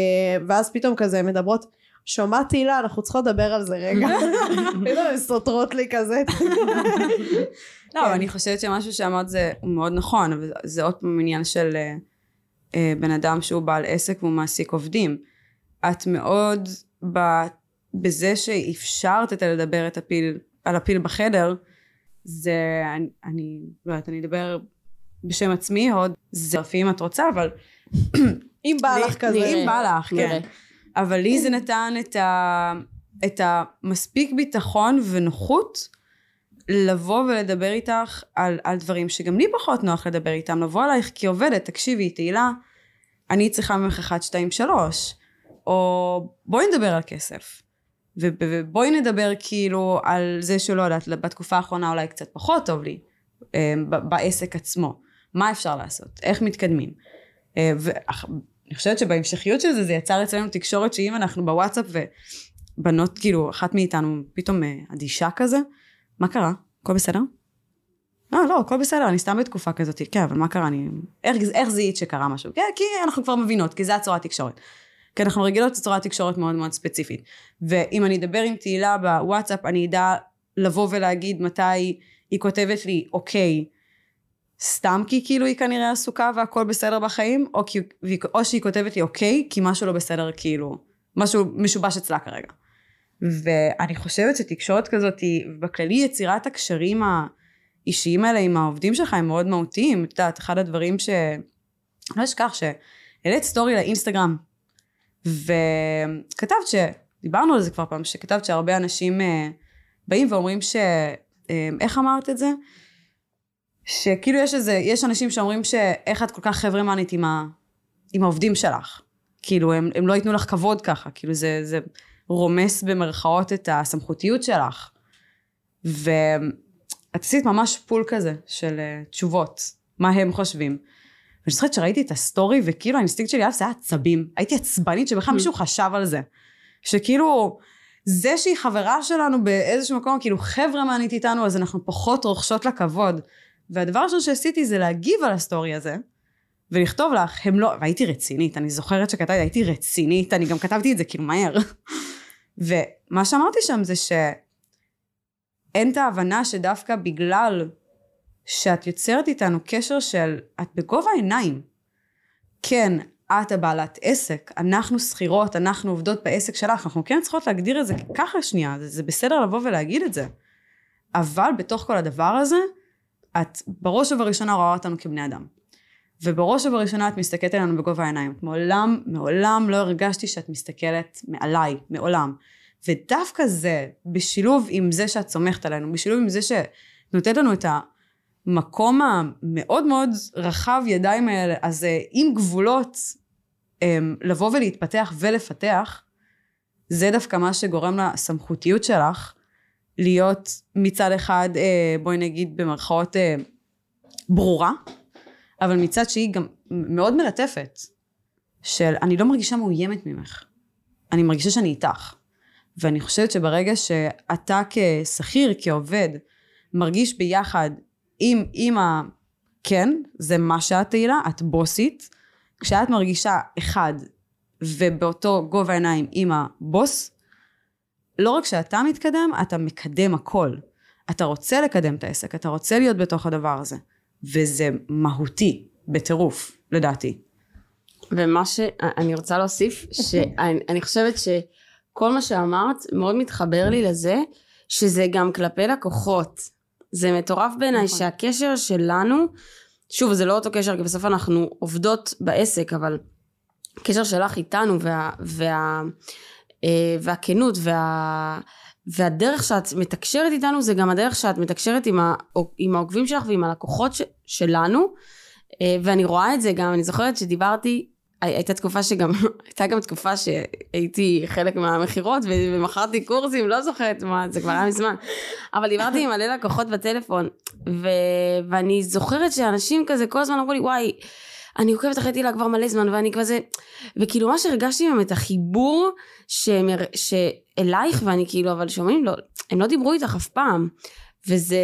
A: ואז פתאום כזה מדברות שומעת תהילה אנחנו צריכות לדבר על זה רגע. פתאום הן סותרות לי כזה
B: לא,
A: כן.
B: אבל אני חושבת שמשהו שאמרת זה הוא מאוד נכון, אבל זה עוד פעם עניין של אה, אה, בן אדם שהוא בעל עסק והוא מעסיק עובדים. את מאוד ב, בזה שאפשרת את לדבר את הפיל, על הפיל בחדר, זה, אני, אני לא יודעת, אני אדבר בשם עצמי עוד, זה לפי אם את רוצה, אבל
A: אם בא לך כזה
B: אם בא לך. כן. אבל לי זה נתן את, ה, את המספיק ביטחון ונוחות לבוא ולדבר איתך על, על דברים שגם לי פחות נוח לדבר איתם, לבוא אלייך כעובדת, תקשיבי, תהילה, אני צריכה ממך 1, 2, 3, או בואי נדבר על כסף. ובואי נדבר כאילו על זה שלא יודעת, בתקופה האחרונה אולי קצת פחות טוב לי, אה, בעסק עצמו. מה אפשר לעשות? איך מתקדמים? אה, ואני חושבת שבהמשכיות של זה, זה יצר אצלנו תקשורת שאם אנחנו בוואטסאפ ובנות, כאילו, אחת מאיתנו פתאום אה, אדישה כזה, מה קרה? הכל בסדר? אה, לא, הכל בסדר, אני סתם בתקופה כזאת. כן, אבל מה קרה? אני... איך, איך זיהית שקרה משהו? כן, כי אנחנו כבר מבינות, כי זה הצורת תקשורת. כי אנחנו רגילות לצורת תקשורת מאוד מאוד ספציפית. ואם אני אדבר עם תהילה בוואטסאפ, אני אדע לבוא ולהגיד מתי היא כותבת לי, אוקיי, סתם כי כאילו היא כנראה עסוקה והכל בסדר בחיים, או, כי, או שהיא כותבת לי אוקיי, כי משהו לא בסדר כאילו, משהו משובש אצלה כרגע. ואני חושבת שתקשורת כזאת היא, בכללי יצירת הקשרים האישיים האלה עם העובדים שלך הם מאוד מהותיים. את יודעת, אחד הדברים ש... לא אשכח העלית סטורי לאינסטגרם, וכתבת ש... דיברנו על זה כבר פעם, שכתבת שהרבה אנשים אה, באים ואומרים ש... אה, איך אמרת את זה? שכאילו יש איזה, יש אנשים שאומרים שאיך את כל כך חברמנית עם, ה, עם העובדים שלך. כאילו, הם, הם לא ייתנו לך כבוד ככה, כאילו זה, זה רומס במרכאות את הסמכותיות שלך. ואת עשית ממש pool כזה של אה, תשובות, מה הם חושבים. ואני זוכרת שראיתי את הסטורי, וכאילו האינסטינקט שלי אז זה היה עצבים. הייתי עצבנית שבכלל
C: אממ.
B: מישהו חשב על זה. שכאילו, זה שהיא חברה שלנו באיזשהו מקום, כאילו חברמנית איתנו, אז אנחנו פחות רוכשות לה כבוד. והדבר הראשון שעשיתי זה להגיב על הסטורי הזה, ולכתוב לך, הם לא, והייתי רצינית, אני זוכרת שכתבתי, הייתי רצינית, אני גם כתבתי את זה כאילו מהר. ומה שאמרתי שם זה שאין את ההבנה שדווקא בגלל שאת יוצרת איתנו קשר של, את בגובה העיניים. כן, את הבעלת עסק, אנחנו שכירות, אנחנו עובדות בעסק שלך, אנחנו כן צריכות להגדיר את זה ככה שנייה, זה, זה בסדר לבוא ולהגיד את זה. אבל בתוך כל הדבר הזה, את בראש ובראשונה רואה אותנו כבני אדם. ובראש ובראשונה את מסתכלת עלינו בגובה העיניים. מעולם, מעולם לא הרגשתי שאת מסתכלת מעליי, מעולם. ודווקא זה, בשילוב עם זה שאת סומכת עלינו, בשילוב עם זה שנותנת לנו את המקום המאוד מאוד רחב ידיים האלה, אז אה, עם גבולות, אמ, לבוא ולהתפתח ולפתח, זה דווקא מה שגורם לסמכותיות שלך להיות מצד אחד, אה, בואי נגיד במרכאות, אה, ברורה, אבל מצד שהיא גם מאוד מלטפת, של אני לא מרגישה מאוימת ממך, אני מרגישה שאני איתך. ואני חושבת שברגע שאתה כשכיר, כעובד, מרגיש ביחד עם, ה... כן, זה מה שאת תהילה, את בוסית. כשאת מרגישה אחד ובאותו גובה עיניים עם הבוס, לא רק שאתה מתקדם, אתה מקדם הכל. אתה רוצה לקדם את העסק, אתה רוצה להיות בתוך הדבר הזה. וזה מהותי, בטירוף, לדעתי.
C: ומה שאני רוצה להוסיף, שאני אני חושבת שכל מה שאמרת מאוד מתחבר לי לזה, שזה גם כלפי לקוחות. זה מטורף בעיניי
B: נכון.
C: שהקשר שלנו, שוב זה לא אותו קשר כי בסוף אנחנו עובדות בעסק, אבל הקשר שלך איתנו וה, וה, אה, והכנות וה, והדרך שאת מתקשרת איתנו זה גם הדרך שאת מתקשרת עם, ה, עם העוקבים שלך ועם הלקוחות ש, שלנו. אה, ואני רואה את זה גם, אני זוכרת שדיברתי, הי- הייתה תקופה שגם, הייתה גם תקופה שהייתי חלק מהמכירות ומכרתי קורסים, לא זוכרת מה, זה כבר היה מזמן. אבל דיברתי עם מלא לקוחות בטלפון, ו- ואני זוכרת שאנשים כזה כל הזמן אמרו לי, וואי, אני עוקבת אחרי תהילה כבר מלא זמן, ואני כזה, וכאילו מה שהרגשתי את החיבור שהם, יר- שאלייך, ואני כאילו, אבל שומעים, לא, הם לא דיברו איתך אף פעם. וזה,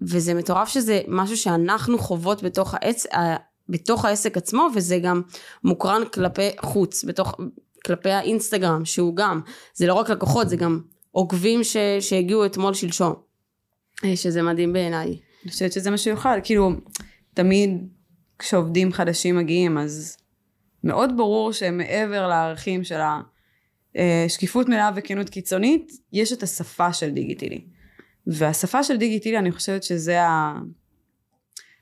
C: וזה מטורף שזה משהו שאנחנו חוות בתוך, העץ, ה- בתוך העסק עצמו, וזה גם מוקרן כלפי חוץ, בתוך, כלפי האינסטגרם, שהוא גם, זה לא רק לקוחות, זה גם עוקבים ש, שהגיעו אתמול שלשום. אה, שזה מדהים בעיניי.
B: אני חושבת שזה מה שיוכל, כאילו, תמיד כשעובדים חדשים מגיעים, אז מאוד ברור שמעבר לערכים של השקיפות מלאה וכנות קיצונית, יש את השפה של דיגיטילי. והשפה של דיגיטילי, אני חושבת שזה ה...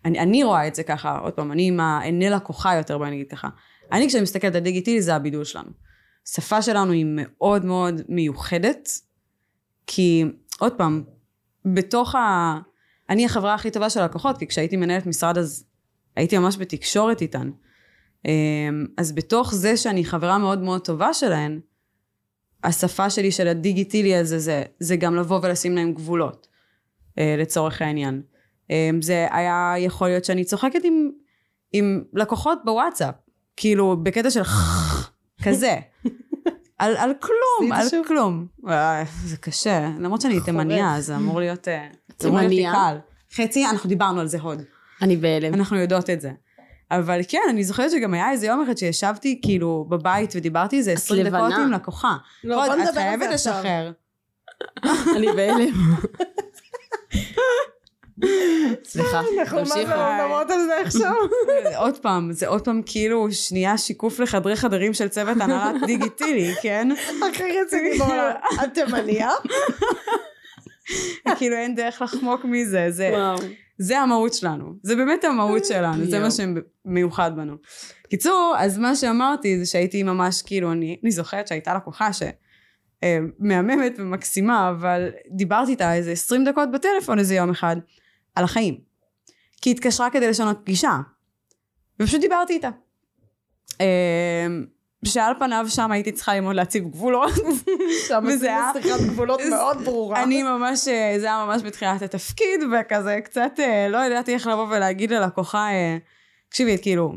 B: אני, אני רואה את זה ככה, עוד פעם, אני עם העיני לקוחה יותר, בואי נגיד ככה. אני כשאני מסתכלת על דיגיטילי זה הבידול שלנו. השפה שלנו היא מאוד מאוד מיוחדת, כי עוד פעם, בתוך ה... אני החברה הכי טובה של הלקוחות, כי כשהייתי מנהלת משרד אז הייתי ממש בתקשורת איתן. אמ, אז בתוך זה שאני חברה מאוד מאוד טובה שלהן, השפה שלי של הדיגיטילי הזה זה, זה גם לבוא ולשים להם גבולות, אה, לצורך העניין. אמ, זה היה יכול להיות שאני צוחקת עם, עם לקוחות בוואטסאפ, כאילו בקטע של כזה. על, על כלום, על
A: שוב?
B: כלום. אה, זה קשה, למרות שאני. תימניה, זה אמור להיות... אה, זה אמור להיות לי
C: תימניה?
B: קל. חצי, אנחנו דיברנו על זה הוד.
C: אני בהלם.
B: אנחנו יודעות את זה. אבל כן, אני זוכרת שגם היה איזה יום אחד שישבתי כאילו בבית ודיברתי איזה 20 דקות. עם לקוחה.
A: לא, בוא
B: את
A: נדבר על
B: חייבת
A: זה עכשיו.
B: לשחרר.
C: אני בהלם. סליחה,
A: אנחנו זה
C: תמשיכו.
A: מדברות על זה עכשיו?
B: עוד פעם, זה עוד פעם כאילו שנייה שיקוף לחדרי חדרים של צוות הנהלת דיגיטילי, כן?
A: הכי רציני בעולם. את תימניה?
B: כאילו אין דרך לחמוק מזה. זה. זה המהות שלנו. זה באמת המהות שלנו, זה מה שמיוחד בנו. קיצור, אז מה שאמרתי זה שהייתי ממש, כאילו, אני, אני זוכרת שהייתה לקוחה ש... אה, מהממת ומקסימה, אבל דיברתי איתה איזה 20 דקות בטלפון איזה יום אחד, על החיים. כי היא התקשרה כדי לשנות פגישה. ופשוט דיברתי איתה. שעל פניו שם הייתי צריכה ללמוד להציב גבולות.
A: שם
B: היה-
A: שיחת גבולות מאוד ברורה.
B: אני ממש, אה, זה היה ממש בתחילת התפקיד, וכזה קצת אה, לא ידעתי איך לבוא ולהגיד ללקוחה, אה, תקשיבי, כאילו,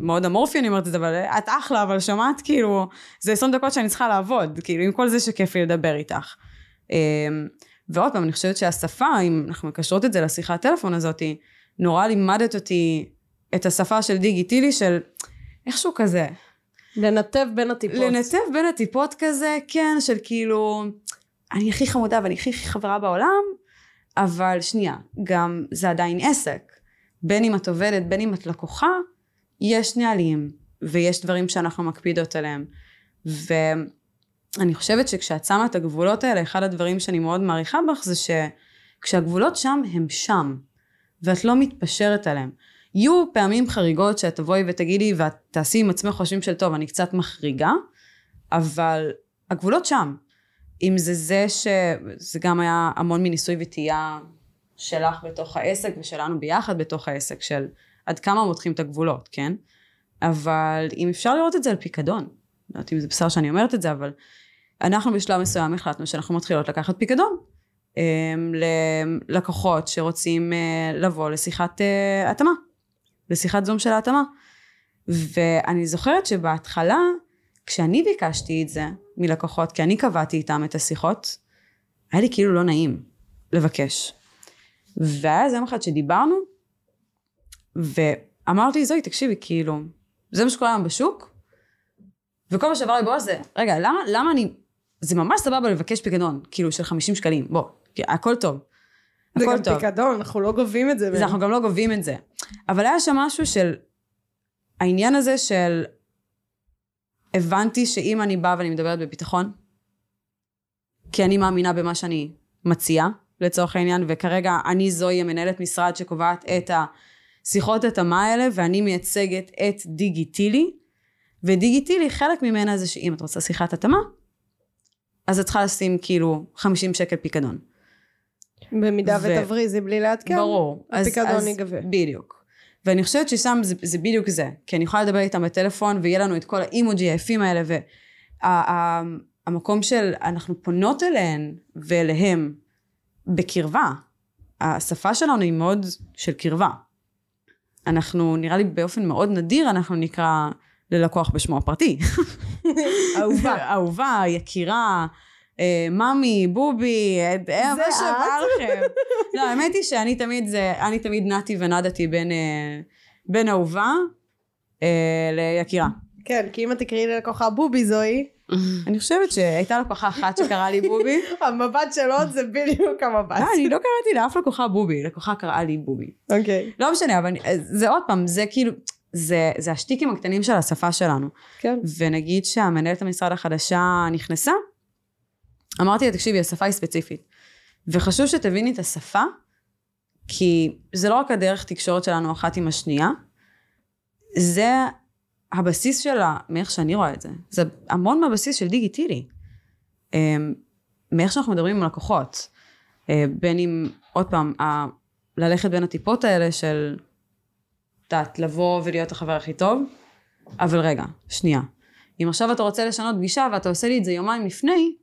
B: מאוד אמורפי אני אומרת את זה, אבל את אחלה, אבל שמעת כאילו, זה 20 דקות שאני צריכה לעבוד, כאילו, עם כל זה שכיף לי לדבר איתך. ועוד פעם, אני חושבת שהשפה, אם אנחנו מקשרות את זה לשיחת טלפון הזאת, נורא לימדת אותי את השפה של דיגיטילי, של איכשהו כזה,
A: לנתב בין הטיפות.
B: לנתב בין הטיפות כזה, כן, של כאילו, אני הכי חמודה ואני הכי חברה בעולם, אבל שנייה, גם זה עדיין עסק. בין אם את עובדת, בין אם את לקוחה, יש נהלים, ויש דברים שאנחנו מקפידות עליהם. ואני חושבת שכשאת שמה את הגבולות האלה, אחד הדברים שאני מאוד מעריכה בך זה שכשהגבולות שם, הם שם, ואת לא מתפשרת עליהם. יהיו פעמים חריגות שאת תבואי ותגידי ואת תעשי עם עצמך חושבים של טוב אני קצת מחריגה אבל הגבולות שם. אם זה זה שזה גם היה המון מניסוי וטעייה שלך בתוך העסק ושלנו ביחד בתוך העסק של עד כמה מותחים את הגבולות כן? אבל אם אפשר לראות את זה על פיקדון לא יודעת אם זה בסדר שאני אומרת את זה אבל אנחנו בשלב מסוים החלטנו שאנחנו מתחילות לקחת פיקדון אמ, ללקוחות שרוצים אה, לבוא לשיחת אה, התאמה, לשיחת זום של ההתאמה. ואני זוכרת שבהתחלה, כשאני ביקשתי את זה מלקוחות, כי אני קבעתי איתם את השיחות, היה לי כאילו לא נעים לבקש. והיה איזה יום אחד שדיברנו, ואמרתי, זוהי, תקשיבי, כאילו, זה מה שקורה היום בשוק, וכל מה שעבר לי בראש זה, רגע, למה, למה אני, זה ממש סבבה לבקש פיקדון, כאילו, של 50 שקלים, בוא, הכל טוב.
A: זה גם
B: טוב.
A: פיקדון, אנחנו לא גובים את זה.
B: אז אנחנו גם לא גובים את זה. אבל היה שם משהו של, העניין הזה של, הבנתי שאם אני באה ואני מדברת בביטחון, כי אני מאמינה במה שאני מציעה, לצורך העניין, וכרגע אני זוהי המנהלת משרד שקובעת את השיחות התאמה האלה, ואני מייצגת את דיגיטילי, ודיגיטילי, חלק ממנה זה שאם את רוצה שיחת התאמה, אז את צריכה לשים כאילו 50 שקל פיקדון.
A: במידה
B: ו-
A: ותבריזי בלי לעדכן,
B: ברור.
A: הפיקדון ייגבה.
B: בדיוק. ואני חושבת ששם זה, זה בדיוק זה. כי אני יכולה לדבר איתם בטלפון, ויהיה לנו את כל האימוג'י היפים האלה, והמקום של אנחנו פונות אליהן ואליהם בקרבה. השפה שלנו היא מאוד של קרבה. אנחנו, נראה לי באופן מאוד נדיר, אנחנו נקרא ללקוח בשמו הפרטי.
A: אהובה.
B: אהובה, יקירה, אה, ממי, בובי, אה,
A: זה
B: מה שבא? לכם. לא, האמת היא שאני תמיד, זה, אני תמיד נעתי ונדתי בין, אה, בין אהובה אה, ליקירה.
A: כן, כי אם את תקראי ללקוחה בובי זוהי,
B: אני חושבת שהייתה לקוחה אחת שקראה לי בובי.
A: המבט שלו זה בדיוק המבט.
B: אה, אני לא קראתי לאף לקוחה בובי, לקוחה קראה לי בובי.
A: אוקיי.
B: לא משנה, אבל זה עוד פעם, זה כאילו, זה, זה השטיקים הקטנים של השפה שלנו.
A: כן.
B: ונגיד שהמנהלת המשרד החדשה נכנסה, אמרתי לה, תקשיבי, השפה היא ספציפית. וחשוב שתביני את השפה, כי זה לא רק הדרך תקשורת שלנו אחת עם השנייה, זה הבסיס שלה, מאיך שאני רואה את זה. זה המון מהבסיס של דיגיטילי. אמ, מאיך שאנחנו מדברים עם לקוחות. אה, בין אם, עוד פעם, ה- ללכת בין הטיפות האלה של, את יודעת, לבוא ולהיות החבר הכי טוב, אבל רגע, שנייה. אם עכשיו אתה רוצה לשנות פגישה ואתה עושה לי את זה יומיים לפני,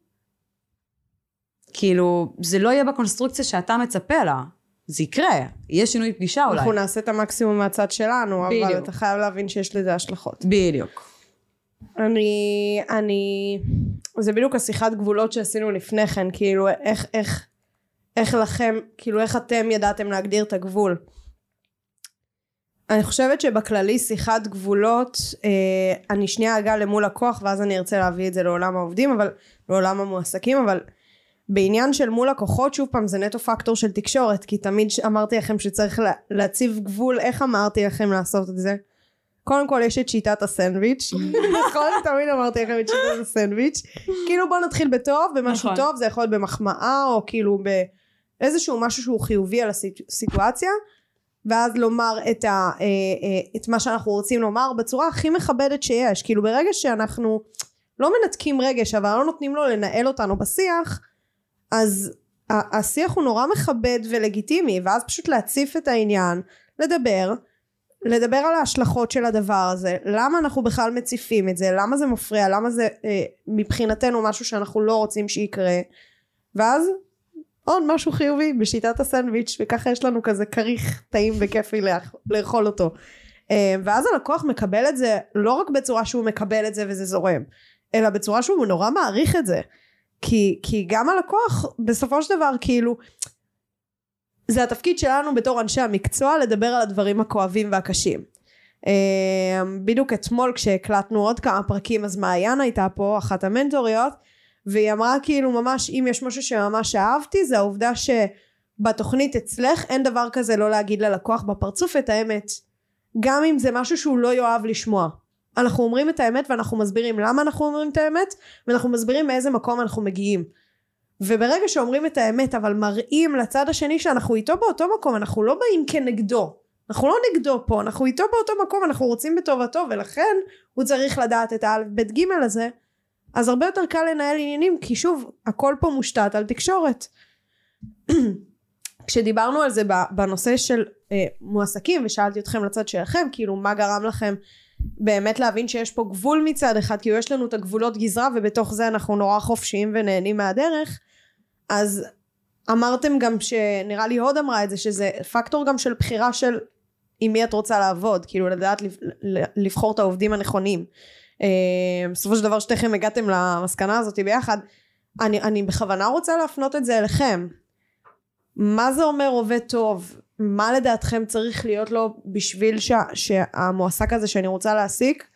B: כאילו, זה לא יהיה בקונסטרוקציה שאתה מצפה לה. זה יקרה, יהיה שינוי פגישה אולי.
A: אנחנו נעשה את המקסימום מהצד שלנו, אבל
B: בדיוק.
A: אתה חייב להבין שיש לזה השלכות.
B: בדיוק.
A: אני, אני, זה בדיוק השיחת גבולות שעשינו לפני כן, כאילו איך, איך, איך לכם, כאילו איך אתם ידעתם להגדיר את הגבול. אני חושבת שבכללי שיחת גבולות, אה, אני שנייה אגע למול לקוח ואז אני ארצה להביא את זה לעולם העובדים, אבל לעולם המועסקים, אבל בעניין של מול לקוחות, שוב פעם זה נטו פקטור של תקשורת, כי תמיד אמרתי לכם שצריך לה, להציב גבול, איך אמרתי לכם לעשות את זה? קודם כל יש את שיטת הסנדוויץ', נכון? תמיד אמרתי לכם את שיטת הסנדוויץ'. כאילו בוא נתחיל בטוב, במשהו
B: נכון.
A: טוב, זה יכול להיות במחמאה, או כאילו ב... איזשהו משהו שהוא חיובי על הסיטואציה ואז לומר את, ה, אה, אה, את מה שאנחנו רוצים לומר בצורה הכי מכבדת שיש כאילו ברגע שאנחנו לא מנתקים רגש אבל לא נותנים לו לנהל אותנו בשיח אז השיח הוא נורא מכבד ולגיטימי ואז פשוט להציף את העניין לדבר לדבר על ההשלכות של הדבר הזה למה אנחנו בכלל מציפים את זה למה זה מפריע למה זה אה, מבחינתנו משהו שאנחנו לא רוצים שיקרה ואז עוד משהו חיובי בשיטת הסנדוויץ' וככה יש לנו כזה כריך טעים וכיפי לאכול אותו. אה, ואז הלקוח מקבל את זה לא רק בצורה שהוא מקבל את זה וזה זורם אלא בצורה שהוא נורא מעריך את זה כי, כי גם הלקוח בסופו של דבר כאילו זה התפקיד שלנו בתור אנשי המקצוע לדבר על הדברים הכואבים והקשים. אה, בדיוק אתמול כשהקלטנו עוד כמה פרקים אז מעיין הייתה פה אחת המנטוריות והיא אמרה כאילו ממש אם יש משהו שממש אהבתי זה העובדה שבתוכנית אצלך אין דבר כזה לא להגיד ללקוח בפרצוף את האמת גם אם זה משהו שהוא לא יאהב לשמוע אנחנו אומרים את האמת ואנחנו מסבירים למה אנחנו אומרים את האמת ואנחנו מסבירים מאיזה מקום אנחנו מגיעים. וברגע שאומרים את האמת אבל מראים לצד השני שאנחנו איתו באותו מקום אנחנו לא באים כנגדו. אנחנו לא נגדו פה אנחנו איתו באותו מקום אנחנו רוצים בטובתו ולכן הוא צריך לדעת את האלף בית גימל הזה. אז הרבה יותר קל לנהל עניינים כי שוב הכל פה מושתת על תקשורת. כשדיברנו על זה בנושא של אה, מועסקים ושאלתי אתכם לצד שלכם כאילו מה גרם לכם באמת להבין שיש פה גבול מצד אחד כאילו יש לנו את הגבולות גזרה ובתוך זה אנחנו נורא חופשיים ונהנים מהדרך. אז אמרתם גם שנראה לי הוד אמרה את זה שזה פקטור גם של בחירה של עם מי את רוצה לעבוד כאילו לדעת לבחור את העובדים הנכונים. אה, בסופו של דבר שתיכם הגעתם למסקנה הזאת ביחד. אני, אני בכוונה רוצה להפנות את זה אליכם מה זה אומר עובד טוב? מה לדעתכם צריך להיות לו בשביל שה, שהמועסק הזה שאני רוצה להעסיק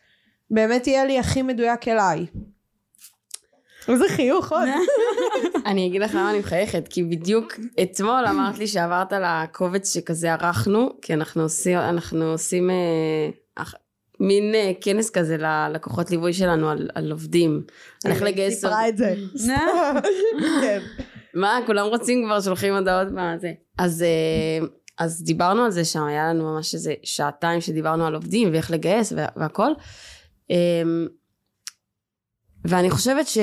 A: באמת יהיה לי הכי מדויק אליי? איזה חיוך עוד.
C: אני אגיד לך למה אני מחייכת כי בדיוק אתמול אמרת לי שעברת לקובץ שכזה ערכנו כי אנחנו עושים אנחנו עושים אה, מין אה, כנס כזה ללקוחות ליווי שלנו על, על עובדים.
A: על איך לגייס... היא סיפרה את זה.
C: מה, כולם רוצים כבר, שולחים הודעות מה זה. אז, אה, אז דיברנו על זה שם, היה לנו ממש איזה שעתיים שדיברנו על עובדים ואיך לגייס והכל. אמ, ואני חושבת ש...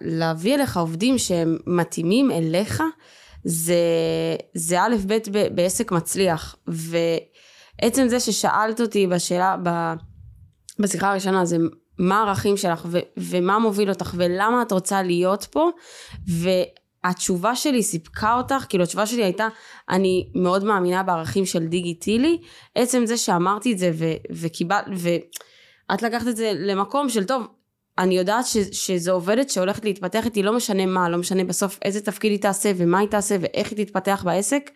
C: להביא אליך עובדים שהם מתאימים אליך, זה, זה א' ב' בעסק מצליח. ו... עצם זה ששאלת אותי בשאלה, בשיחה הראשונה, זה מה הערכים שלך ו, ומה מוביל אותך ולמה את רוצה להיות פה, והתשובה שלי סיפקה אותך, כאילו התשובה שלי הייתה, אני מאוד מאמינה בערכים של דיגיטילי, עצם זה שאמרתי את זה וקיבלת, ואת לקחת את זה למקום של טוב, אני יודעת ש, שזו עובדת שהולכת להתפתח איתי, לא משנה מה, לא משנה בסוף איזה תפקיד היא תעשה ומה היא תעשה ואיך היא תתפתח בעסק.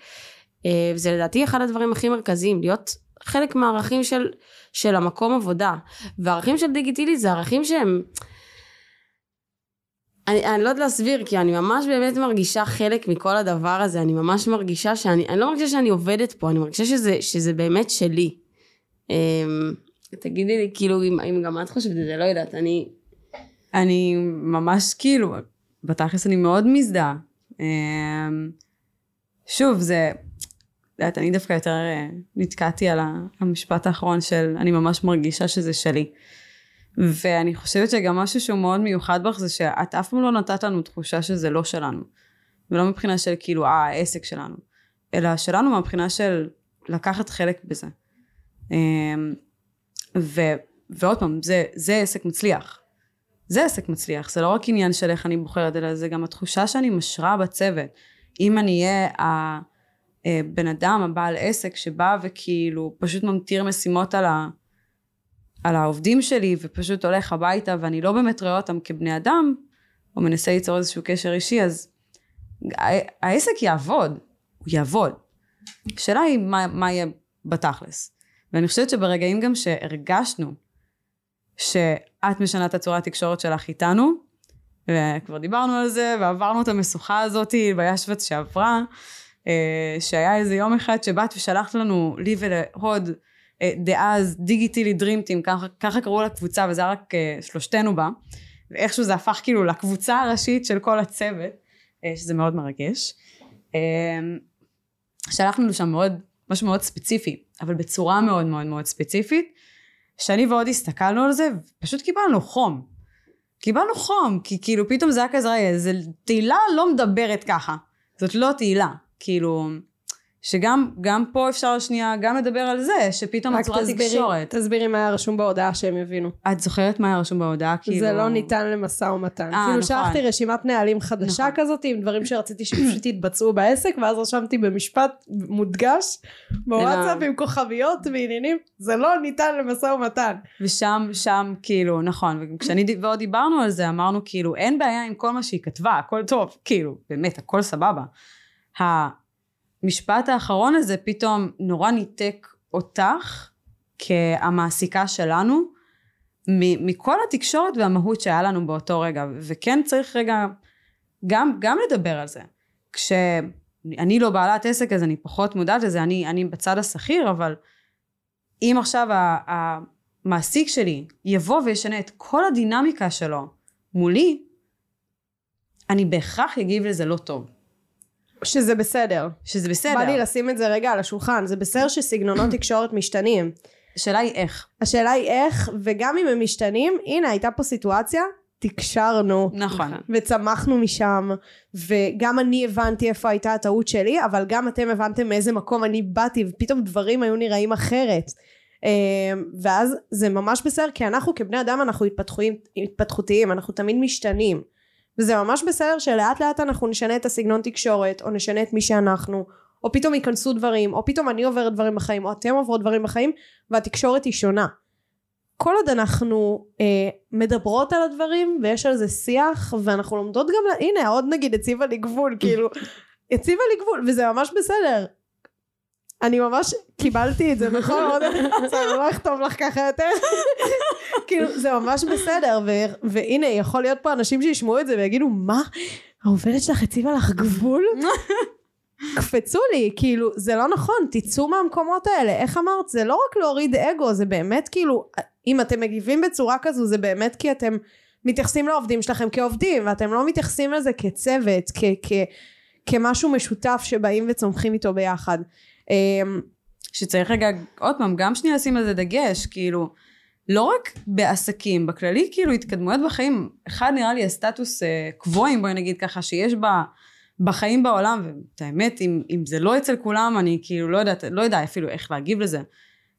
C: אה, וזה לדעתי אחד הדברים הכי מרכזיים, להיות חלק מהערכים של, של המקום עבודה. והערכים של דיגיטילי זה ערכים שהם... אני, אני לא יודעת להסביר, כי אני ממש באמת מרגישה חלק מכל הדבר הזה, אני ממש מרגישה שאני, אני לא מרגישה שאני עובדת פה, אני מרגישה שזה, שזה באמת שלי. אמ, תגידי לי, כאילו, אם, אם גם את חושבת את זה, לא יודעת, אני...
B: אני ממש כאילו, בתכלס אני מאוד מזדהה. אמ, שוב, זה, יודעת, אני דווקא יותר אה, נתקעתי על המשפט האחרון של אני ממש מרגישה שזה שלי. ואני חושבת שגם משהו שהוא מאוד מיוחד בך זה שאת אף פעם לא נתת לנו תחושה שזה לא שלנו. ולא מבחינה של כאילו, אה, העסק שלנו. אלא שלנו מבחינה של לקחת חלק בזה. אמ, ו, ועוד פעם, זה, זה עסק מצליח. זה עסק מצליח, זה לא רק עניין של איך אני בוחרת, אלא זה גם התחושה שאני משרה בצוות. אם אני אהיה אה, בן אדם, הבעל עסק, שבא וכאילו פשוט ממטיר משימות על, ה, על העובדים שלי ופשוט הולך הביתה ואני לא באמת רואה אותם כבני אדם, או מנסה ליצור איזשהו קשר אישי, אז העסק יעבוד, הוא יעבוד. השאלה היא מה, מה יהיה בתכלס. ואני חושבת שברגעים גם שהרגשנו שאת משנה את הצורת התקשורת שלך איתנו, וכבר דיברנו על זה, ועברנו את המשוכה הזאת בישבץ שעברה, שהיה איזה יום אחד שבאת ושלחת לנו, לי ולהוד, אה, דאז דיגיטילי דרימטים, ככה, ככה קראו לקבוצה וזה היה רק אה, שלושתנו בה, ואיכשהו זה הפך כאילו לקבוצה הראשית של כל הצוות, אה, שזה מאוד מרגש. אה, שלחנו שם מאוד, משהו מאוד ספציפי, אבל בצורה מאוד מאוד מאוד ספציפית, שאני ועוד הסתכלנו על זה, ופשוט קיבלנו חום. קיבלנו חום, כי כאילו פתאום זה היה כזה, זה תהילה לא מדברת ככה. זאת לא תהילה. כאילו, שגם גם פה אפשר שנייה גם לדבר על זה, שפתאום
A: תסבירי-
B: תקשורת.
A: תסבירי מה היה רשום בהודעה שהם הבינו.
B: את זוכרת מה היה רשום בהודעה? כאילו...
A: זה לא ניתן למשא ומתן.
B: אה,
A: כאילו
B: נכון.
A: שלחתי רשימת נהלים חדשה
B: נכון.
A: כזאת עם דברים שרציתי שפשוט יתבצעו בעסק, ואז רשמתי במשפט מודגש בוואטסאפ עם כוכביות ועניינים, זה לא ניתן למשא ומתן.
B: ושם, שם, כאילו, נכון, וכשאני ועוד דיברנו על זה, אמרנו, כאילו, אין בעיה עם כל מה שהיא כתבה, הכל טוב, כאילו, באמת, הכל סבבה. המשפט האחרון הזה פתאום נורא ניתק אותך כהמעסיקה שלנו מכל התקשורת והמהות שהיה לנו באותו רגע, וכן צריך רגע גם, גם לדבר על זה. כשאני לא בעלת עסק אז אני פחות מודעת לזה, אני, אני בצד השכיר, אבל אם עכשיו המעסיק שלי יבוא וישנה את כל הדינמיקה שלו מולי, אני בהכרח אגיב לזה לא טוב.
A: שזה בסדר.
B: שזה בסדר.
A: בא לי לשים את זה רגע על השולחן, זה בסדר שסגנונות תקשורת משתנים.
B: השאלה היא איך.
A: השאלה היא איך, וגם אם הם משתנים, הנה הייתה פה סיטואציה, תקשרנו.
B: נכון.
A: וצמחנו משם, וגם אני הבנתי איפה הייתה הטעות שלי, אבל גם אתם הבנתם מאיזה מקום אני באתי, ופתאום דברים היו נראים אחרת. אמ, ואז זה ממש בסדר, כי אנחנו כבני אדם אנחנו התפתחותיים, אנחנו תמיד משתנים. וזה ממש בסדר שלאט לאט אנחנו נשנה את הסגנון תקשורת, או נשנה את מי שאנחנו, או פתאום ייכנסו דברים, או פתאום אני עוברת דברים בחיים, או אתם עוברות דברים בחיים, והתקשורת היא שונה. כל עוד אנחנו אה, מדברות על הדברים ויש על זה שיח ואנחנו לומדות גם, הנה עוד נגיד הציבה לי גבול כאילו הציבה לי גבול וזה ממש בסדר אני ממש קיבלתי את זה נכון עוד בסדר, לא אכתוב לך ככה יותר כאילו זה ממש בסדר והנה יכול להיות פה אנשים שישמעו את זה ויגידו מה העובדת שלך הציבה לך גבול קפצו לי, כאילו, זה לא נכון, תצאו מהמקומות האלה. איך אמרת? זה לא רק להוריד אגו, זה באמת כאילו, אם אתם מגיבים בצורה כזו, זה באמת כי אתם מתייחסים לעובדים שלכם כעובדים, ואתם לא מתייחסים לזה כצוות, כ- כ- כמשהו משותף שבאים וצומחים איתו ביחד. אמ,
B: שצריך רגע, עוד פעם, גם שנייה לשים על זה דגש, כאילו, לא רק בעסקים, בכללי, כאילו, התקדמויות בחיים, אחד נראה לי הסטטוס אה, קבועים, בואי נגיד ככה, שיש בה, בחיים בעולם, ואת האמת, אם, אם זה לא אצל כולם, אני כאילו לא יודעת, לא יודע אפילו איך להגיב לזה.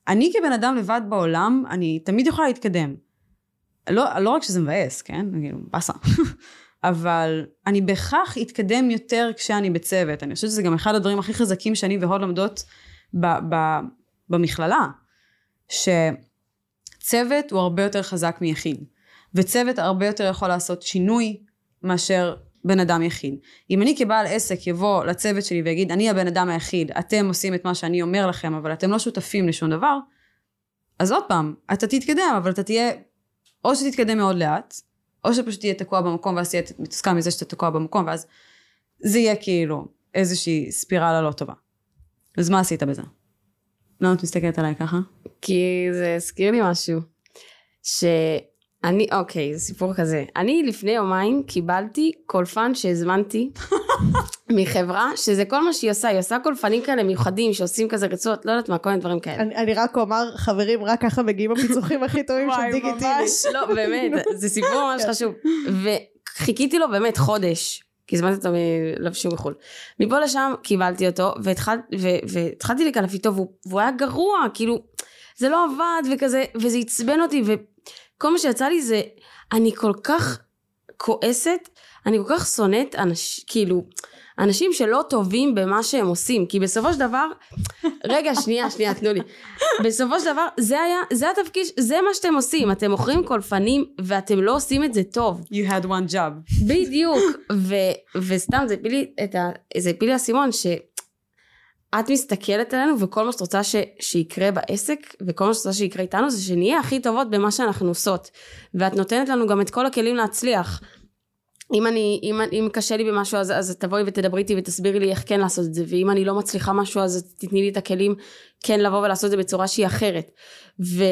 B: אני כבן אדם לבד בעולם, אני תמיד יכולה להתקדם. לא, לא רק שזה מבאס, כן? כאילו, באסה. אבל אני בהכרח אתקדם יותר כשאני בצוות. אני חושבת שזה גם אחד הדברים הכי חזקים שאני והוד לומדות ב- ב- במכללה. שצוות הוא הרבה יותר חזק מיחיד. וצוות הרבה יותר יכול לעשות שינוי מאשר בן אדם יחיד. אם אני כבעל עסק יבוא לצוות שלי ויגיד, אני הבן אדם היחיד, אתם עושים את מה שאני אומר לכם, אבל אתם לא שותפים לשום דבר, אז עוד פעם, אתה תתקדם, אבל אתה תהיה, או שתתקדם מאוד לאט, או שפשוט תהיה תקוע במקום, ואז תהיה מתוסכל מזה שאתה תקוע במקום, ואז זה יהיה כאילו איזושהי ספירלה לא טובה. אז מה עשית בזה? למה את מסתכלת עליי ככה?
C: כי זה הזכיר לי משהו. שאני, אוקיי, זה סיפור כזה. אני לפני יומיים קיבלתי קולפן שהזמנתי מחברה, שזה כל מה שהיא עושה, היא עושה קולפנים כאלה מיוחדים שעושים כזה רצועות, לא יודעת מה, כל מיני דברים כאלה.
A: אני, אני רק אומר, חברים, רק ככה מגיעים הפיצוחים הכי טובים של דיגיטילי.
C: לא, באמת, זה סיפור ממש חשוב. וחיכיתי לו באמת חודש, כי הזמנתי אותו מלבשו מחו"ל. מפה לשם קיבלתי אותו, והתחל, ו, והתחלתי לקלף איתו, והוא, והוא היה גרוע, כאילו, זה לא עבד וכזה, וזה עצבן אותי, וכל מה שיצא לי זה, אני כל כך כועסת, אני כל כך שונאת אנשים, כאילו, אנשים שלא טובים במה שהם עושים, כי בסופו של דבר, רגע, שנייה, שנייה, תנו לי. בסופו של דבר, זה היה, זה התפקיד, זה מה שאתם עושים, אתם מוכרים קולפנים, ואתם לא עושים את זה טוב.
B: You had one job.
C: בדיוק, ו, וסתם זה הפיל לי את ה... זה הפיל לי האסימון שאת מסתכלת עלינו וכל מה שאת רוצה ש, שיקרה בעסק וכל מה שאת רוצה שיקרה איתנו זה שנהיה הכי טובות במה שאנחנו עושות ואת נותנת לנו גם את כל הכלים להצליח. אם אני, אם, אם קשה לי במשהו אז, אז תבואי ותדברי איתי ותסבירי לי איך כן לעשות את זה ואם אני לא מצליחה משהו אז תתני לי את הכלים כן לבוא ולעשות את זה בצורה שהיא אחרת. ו,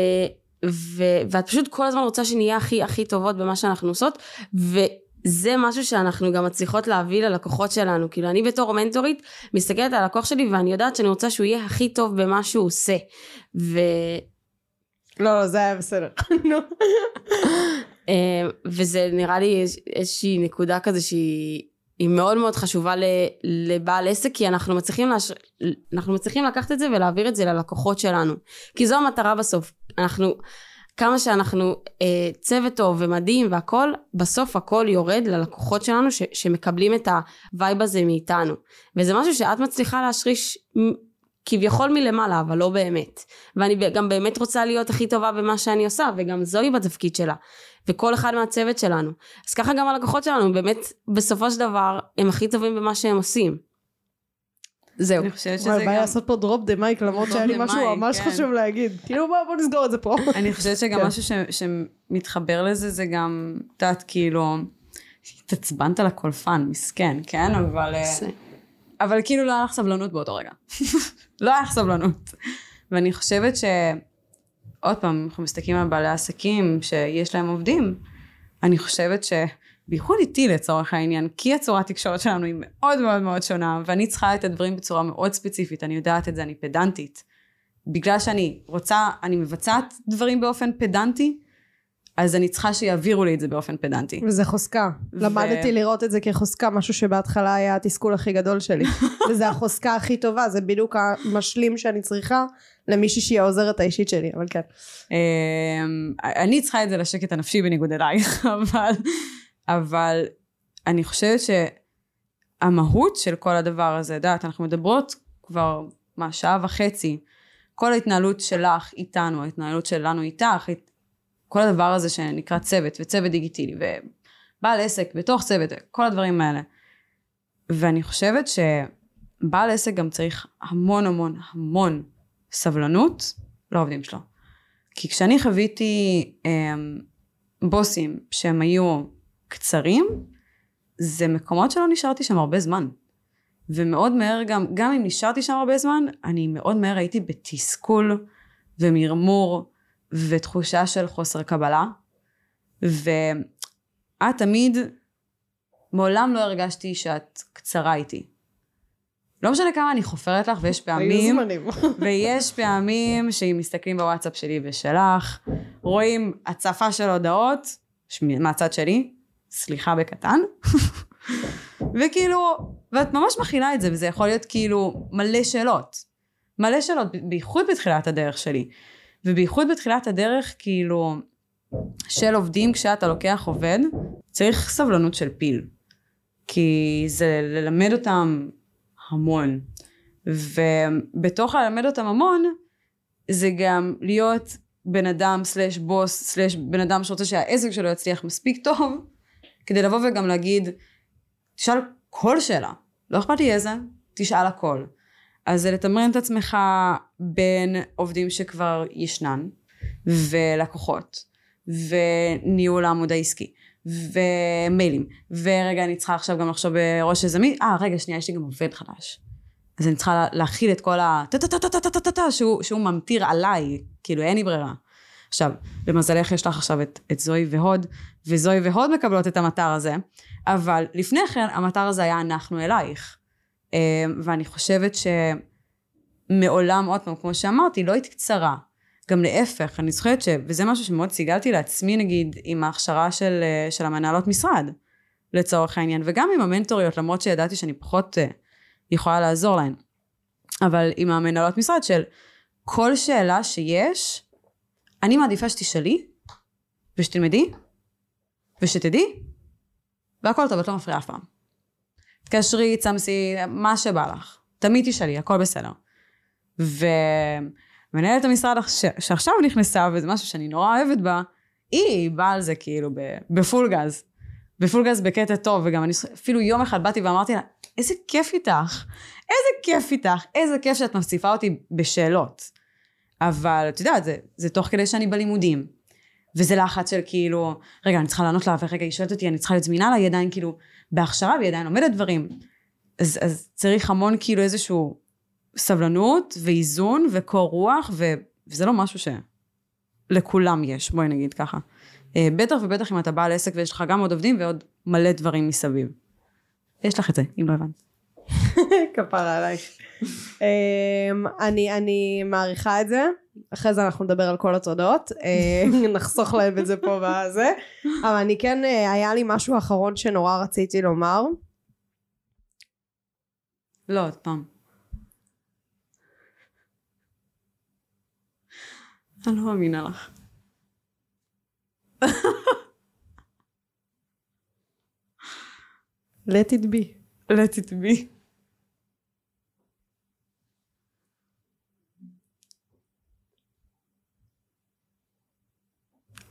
C: ו, ואת פשוט כל הזמן רוצה שנהיה הכי הכי טובות במה שאנחנו עושות ו... זה משהו שאנחנו גם מצליחות להביא ללקוחות שלנו. כאילו, אני בתור מנטורית מסתכלת על הלקוח שלי ואני יודעת שאני רוצה שהוא יהיה הכי טוב במה שהוא עושה. ו...
A: לא, לא, זה היה בסדר. נו.
C: אה, וזה נראה לי איז- איזושהי נקודה כזה שהיא היא מאוד מאוד חשובה לבעל עסק, כי אנחנו מצליחים, להש... אנחנו מצליחים לקחת את זה ולהעביר את זה ללקוחות שלנו. כי זו המטרה בסוף. אנחנו, כמה שאנחנו אה, צוות טוב ומדהים והכל, בסוף הכל יורד ללקוחות שלנו ש, שמקבלים את ה vibe הזה מאיתנו. וזה משהו שאת מצליחה להשריש כביכול מלמעלה, אבל לא באמת. ואני גם באמת רוצה להיות הכי טובה במה שאני עושה, וגם זואי בתפקיד שלה. וכל אחד מהצוות שלנו. אז ככה גם הלקוחות שלנו, באמת, בסופו של דבר, הם הכי טובים במה שהם עושים. זהו.
B: אני חושבת שזה
A: וואי, בעיה
B: גם...
A: לעשות פה drop the mic למרות שהיה לי משהו ממש
B: כן.
A: חשוב להגיד. כאילו בוא בוא נסגור את זה פה.
B: אני חושבת שגם
A: כן.
B: משהו שמתחבר לזה זה גם, את יודעת, כאילו, התעצבנת לקולפן, מסכן, כן? אבל... אה, אבל כאילו לא היה לך סבלנות באותו רגע. לא היה לך סבלנות. ואני חושבת ש... עוד פעם, אנחנו מסתכלים על בעלי עסקים שיש להם עובדים, אני חושבת ש... בייחוד איתי לצורך העניין, כי הצורת תקשורת שלנו היא מאוד מאוד מאוד שונה, ואני צריכה את הדברים בצורה מאוד ספציפית, אני יודעת את זה, אני פדנטית. בגלל שאני רוצה, אני מבצעת דברים באופן פדנטי, אז אני צריכה שיעבירו לי את זה באופן פדנטי.
A: וזה חוזקה.
B: ו-
A: למדתי לראות את זה כחוזקה, משהו שבהתחלה היה התסכול הכי גדול שלי. וזה החוזקה הכי טובה, זה בדיוק המשלים שאני צריכה למישהי שהיא העוזרת האישית שלי, אבל כן.
B: אמ, אני צריכה את זה לשקט הנפשי בניגוד אלייך, אבל, אבל אני חושבת שהמהות של כל הדבר הזה, את יודעת, אנחנו מדברות כבר, מה, שעה וחצי, כל ההתנהלות שלך איתנו, ההתנהלות שלנו איתך, כל הדבר הזה שנקרא צוות, וצוות דיגיטילי, ובעל עסק בתוך צוות, כל הדברים האלה. ואני חושבת שבעל עסק גם צריך המון המון המון סבלנות לעובדים שלו. כי כשאני חוויתי אמ, בוסים שהם היו קצרים, זה מקומות שלא נשארתי שם הרבה זמן. ומאוד מהר גם, גם אם נשארתי שם הרבה זמן, אני מאוד מהר הייתי בתסכול ומרמור ותחושה של חוסר קבלה. ואת תמיד, מעולם לא הרגשתי שאת קצרה איתי. לא משנה כמה אני חופרת לך, ויש פעמים... ויש פעמים שאם מסתכלים בוואטסאפ שלי ושלך, רואים הצפה של הודעות, מהצד שלי, סליחה בקטן, וכאילו, ואת ממש מכילה את זה, וזה יכול להיות כאילו מלא שאלות. מלא שאלות, בייחוד בתחילת הדרך שלי. ובייחוד בתחילת הדרך, כאילו, של עובדים, כשאתה לוקח עובד, צריך סבלנות של פיל. כי זה ללמד אותם המון. ובתוך הלמד אותם המון, זה גם להיות בן אדם סלש בוס סלש בן אדם שרוצה שהעסק שלו יצליח מספיק טוב, כדי לבוא וגם להגיד, תשאל כל שאלה, לא אכפת לי איזה, תשאל הכל. אז זה לתמרן את עצמך בין עובדים שכבר ישנן, ולקוחות, וניהול העמוד העסקי, ומיילים, ורגע אני צריכה עכשיו גם לחשוב בראש איזה מי, אה רגע שנייה יש לי גם עובד חדש. אז אני צריכה לה- להכיל את כל ה... שהוא ממטיר עליי, כאילו אין לי ברירה. עכשיו, למזלך יש לך עכשיו את, את זוהי והוד, וזוהי והוד מקבלות את המטר הזה, אבל לפני כן המטר הזה היה אנחנו אלייך. אה, ואני חושבת שמעולם, עוד פעם, כמו שאמרתי, לא היית קצרה. גם להפך, אני זוכרת ש... וזה משהו שמאוד סיגלתי לעצמי, נגיד, עם ההכשרה של, אה, של המנהלות משרד, לצורך העניין, וגם עם המנטוריות, למרות שידעתי שאני פחות אה, יכולה לעזור להן. אבל עם המנהלות משרד של כל שאלה שיש, אני מעדיפה שתשאלי, ושתלמדי, ושתדעי, והכל טוב, את לא מפריעה אף פעם. תקשרי, צמסי, מה שבא לך. תמיד תשאלי, הכל בסדר. ומנהלת המשרד ש- שעכשיו נכנסה, וזה משהו שאני נורא אוהבת בה, היא באה על זה כאילו בפול גז. בפול גז בקטע טוב, וגם אני אפילו יום אחד באתי ואמרתי לה, איזה כיף איתך, איזה כיף איתך, איזה כיף שאת מוסיפה אותי בשאלות. אבל את יודעת, זה, זה תוך כדי שאני בלימודים. וזה לחץ של כאילו, רגע, אני צריכה לענות לה, ורגע, היא שואלת אותי, אני צריכה להיות זמינה לה, היא עדיין כאילו בהכשרה, והיא עדיין לומדת דברים. אז, אז צריך המון כאילו איזשהו סבלנות ואיזון וקור רוח, ו, וזה לא משהו שלכולם יש, בואי נגיד ככה. אה, בטח ובטח אם אתה בעל עסק ויש לך גם עוד עובדים ועוד מלא דברים מסביב. יש לך את זה, אם לא הבנת.
A: כפרה עלייך. אמ, אני, אני מעריכה את זה, אחרי זה אנחנו נדבר על כל התודות, אה, נחסוך להם את זה פה בזה, אבל אני כן, אה, היה לי משהו אחרון שנורא רציתי לומר.
B: לא, עוד פעם. אני לא מאמינה לך.
A: let it be.
B: let it be.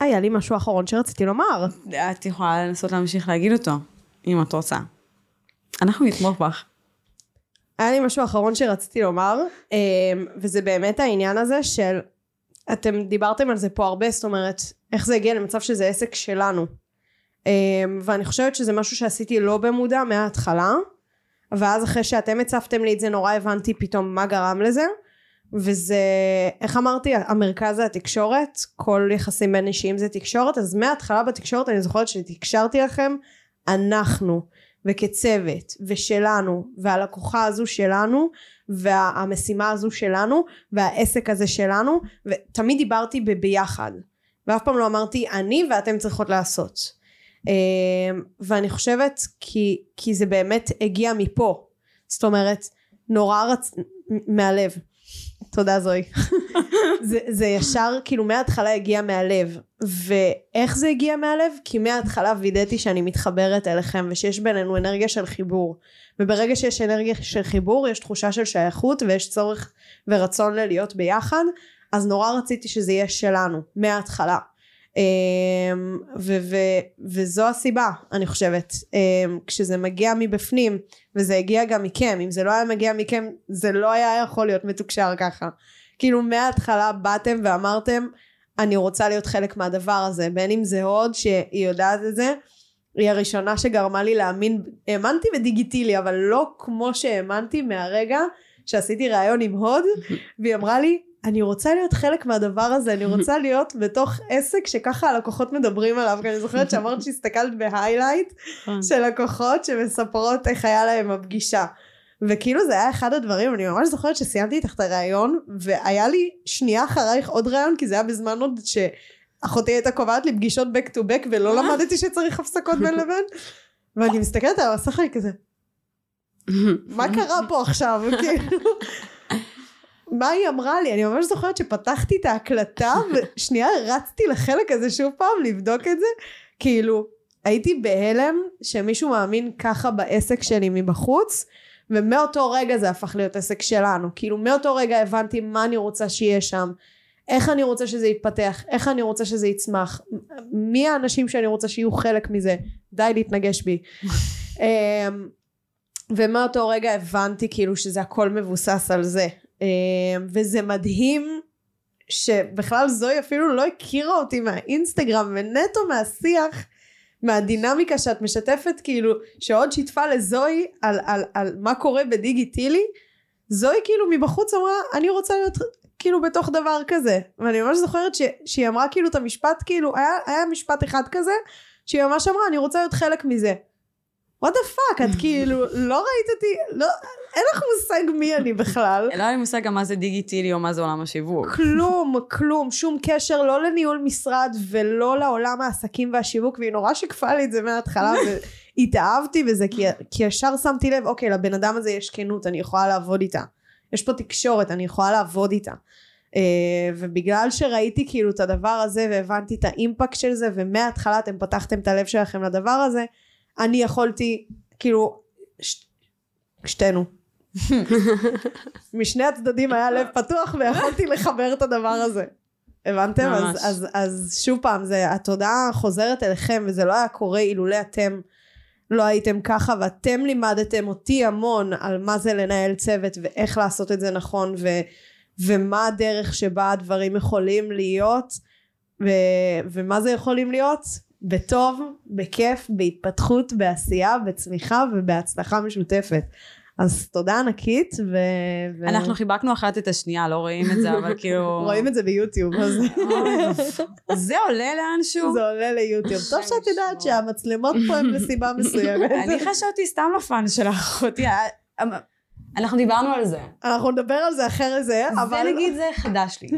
A: היה לי משהו אחרון שרציתי לומר.
B: את יכולה לנסות להמשיך להגיד אותו, אם את רוצה. אנחנו נתמוך בך.
A: היה לי משהו אחרון שרציתי לומר, אמ, וזה באמת העניין הזה של, אתם דיברתם על זה פה הרבה, זאת אומרת, איך זה הגיע למצב שזה עסק שלנו. אמ, ואני חושבת שזה משהו שעשיתי לא במודע מההתחלה, ואז אחרי שאתם הצפתם לי את זה נורא הבנתי פתאום מה גרם לזה. וזה, איך אמרתי, המרכז זה התקשורת, כל יחסים בין אישיים זה תקשורת, אז מההתחלה בתקשורת אני זוכרת שתקשרתי לכם, אנחנו, וכצוות, ושלנו, והלקוחה הזו שלנו, והמשימה הזו שלנו, והעסק הזה שלנו, ותמיד דיברתי בביחד, ואף פעם לא אמרתי אני ואתם צריכות לעשות. אמ, ואני חושבת כי, כי זה באמת הגיע מפה, זאת אומרת, נורא רצ... מהלב. תודה זוהי. זה, זה ישר כאילו מההתחלה הגיע מהלב ואיך זה הגיע מהלב? כי מההתחלה וידאתי שאני מתחברת אליכם ושיש בינינו אנרגיה של חיבור וברגע שיש אנרגיה של חיבור יש תחושה של שייכות ויש צורך ורצון ללהיות ביחד אז נורא רציתי שזה יהיה שלנו מההתחלה ו- ו- וזו הסיבה אני חושבת. אמ, כשזה מגיע מבפנים וזה הגיע גם מכם אם זה לא היה מגיע מכם זה לא היה יכול להיות מתוקשר ככה. כאילו מההתחלה באתם ואמרתם אני רוצה להיות חלק מהדבר הזה בין אם זה הוד שהיא יודעת את זה היא הראשונה שגרמה לי להאמין האמנתי בדיגיטילי אבל לא כמו שהאמנתי מהרגע שעשיתי ראיון עם הוד והיא אמרה לי אני רוצה להיות חלק מהדבר הזה, אני רוצה להיות בתוך עסק שככה הלקוחות מדברים עליו, כי אני זוכרת שאמרת שהסתכלת בהיילייט
B: נכון.
A: של לקוחות שמספרות איך היה להם הפגישה. וכאילו זה היה אחד הדברים, אני ממש זוכרת שסיימתי איתך את הראיון, והיה לי שנייה אחרייך עוד ראיון, כי זה היה בזמן עוד שאחותי הייתה קובעת לי פגישות back to back, ולא למדתי שצריך הפסקות בין לבין, ואני מסתכלת על המסך שלי כזה, מה קרה פה עכשיו? כאילו, מה היא אמרה לי? אני ממש זוכרת שפתחתי את ההקלטה ושנייה רצתי לחלק הזה שוב פעם לבדוק את זה. כאילו, הייתי בהלם שמישהו מאמין ככה בעסק שלי מבחוץ, ומאותו רגע זה הפך להיות עסק שלנו. כאילו, מאותו רגע הבנתי מה אני רוצה שיהיה שם. איך אני רוצה שזה יתפתח, איך אני רוצה שזה יצמח, מי האנשים שאני רוצה שיהיו חלק מזה, די להתנגש בי. אמ, ומאותו רגע הבנתי כאילו שזה הכל מבוסס על זה. אמ, וזה מדהים שבכלל זוהי אפילו לא הכירה אותי מהאינסטגרם ונטו מהשיח מהדינמיקה שאת משתפת כאילו שעוד שיתפה לזוהי על, על, על מה קורה בדיגיטילי זוהי כאילו מבחוץ אמרה אני רוצה להיות כאילו בתוך דבר כזה. ואני ממש זוכרת ש, שהיא אמרה כאילו את המשפט כאילו היה, היה משפט אחד כזה שהיא ממש אמרה אני רוצה להיות חלק מזה what the fuck? את כאילו לא ראית אותי? לא אין לך מושג מי אני בכלל.
B: לא היה לי מושג גם מה זה דיגיטילי או מה זה עולם השיווק.
A: כלום כלום שום קשר לא לניהול משרד ולא לעולם העסקים והשיווק והיא נורא שיקפה לי את זה מההתחלה והתאהבתי בזה כי, כי ישר שמתי לב אוקיי לבן אדם הזה יש כנות אני יכולה לעבוד איתה. יש פה תקשורת אני יכולה לעבוד איתה. Uh, ובגלל שראיתי כאילו את הדבר הזה והבנתי את האימפקט של זה ומההתחלה אתם פתחתם את הלב שלכם לדבר הזה אני יכולתי כאילו ש... שתינו משני הצדדים היה לב פתוח ויכולתי לחבר את הדבר הזה הבנתם?
B: ממש.
A: אז, אז, אז שוב פעם זה התודעה חוזרת אליכם וזה לא היה קורה אילולא אתם לא הייתם ככה ואתם לימדתם אותי המון על מה זה לנהל צוות ואיך לעשות את זה נכון ו, ומה הדרך שבה הדברים יכולים להיות ו, ומה זה יכולים להיות בטוב, בכיף, בהתפתחות, בעשייה, בצמיחה ובהצלחה משותפת. אז תודה ענקית, ו... ו...
B: אנחנו חיבקנו אחת את השנייה, לא רואים את זה, אבל כאילו...
A: רואים את זה ביוטיוב, אז
B: זה עולה לאנשהו?
A: זה עולה ליוטיוב. טוב שאת יודעת שהמצלמות פה הן לסיבה מסוימת.
B: אני חשבתי סתם לפאן של אחותי. אנחנו דיברנו על זה.
A: אנחנו נדבר על זה אחרי זה, אבל...
B: זה נגיד זה חדש לי.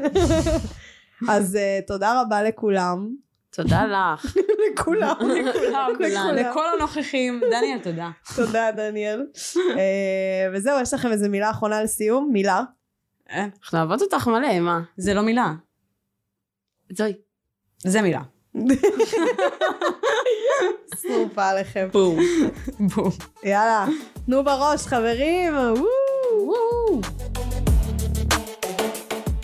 A: אז אה, תודה רבה לכולם.
C: תודה לך.
A: לכולם.
B: לכולם. לכל הנוכחים. דניאל, תודה.
A: תודה, דניאל. אה, וזהו, יש לכם איזה מילה אחרונה לסיום? מילה?
C: אנחנו אוהבות אותך מלא, מה?
B: זה לא מילה.
C: זוהי.
B: זה מילה.
A: שרופה עליכם.
B: בום. בום.
A: יאללה, תנו בראש, חברים. וואו.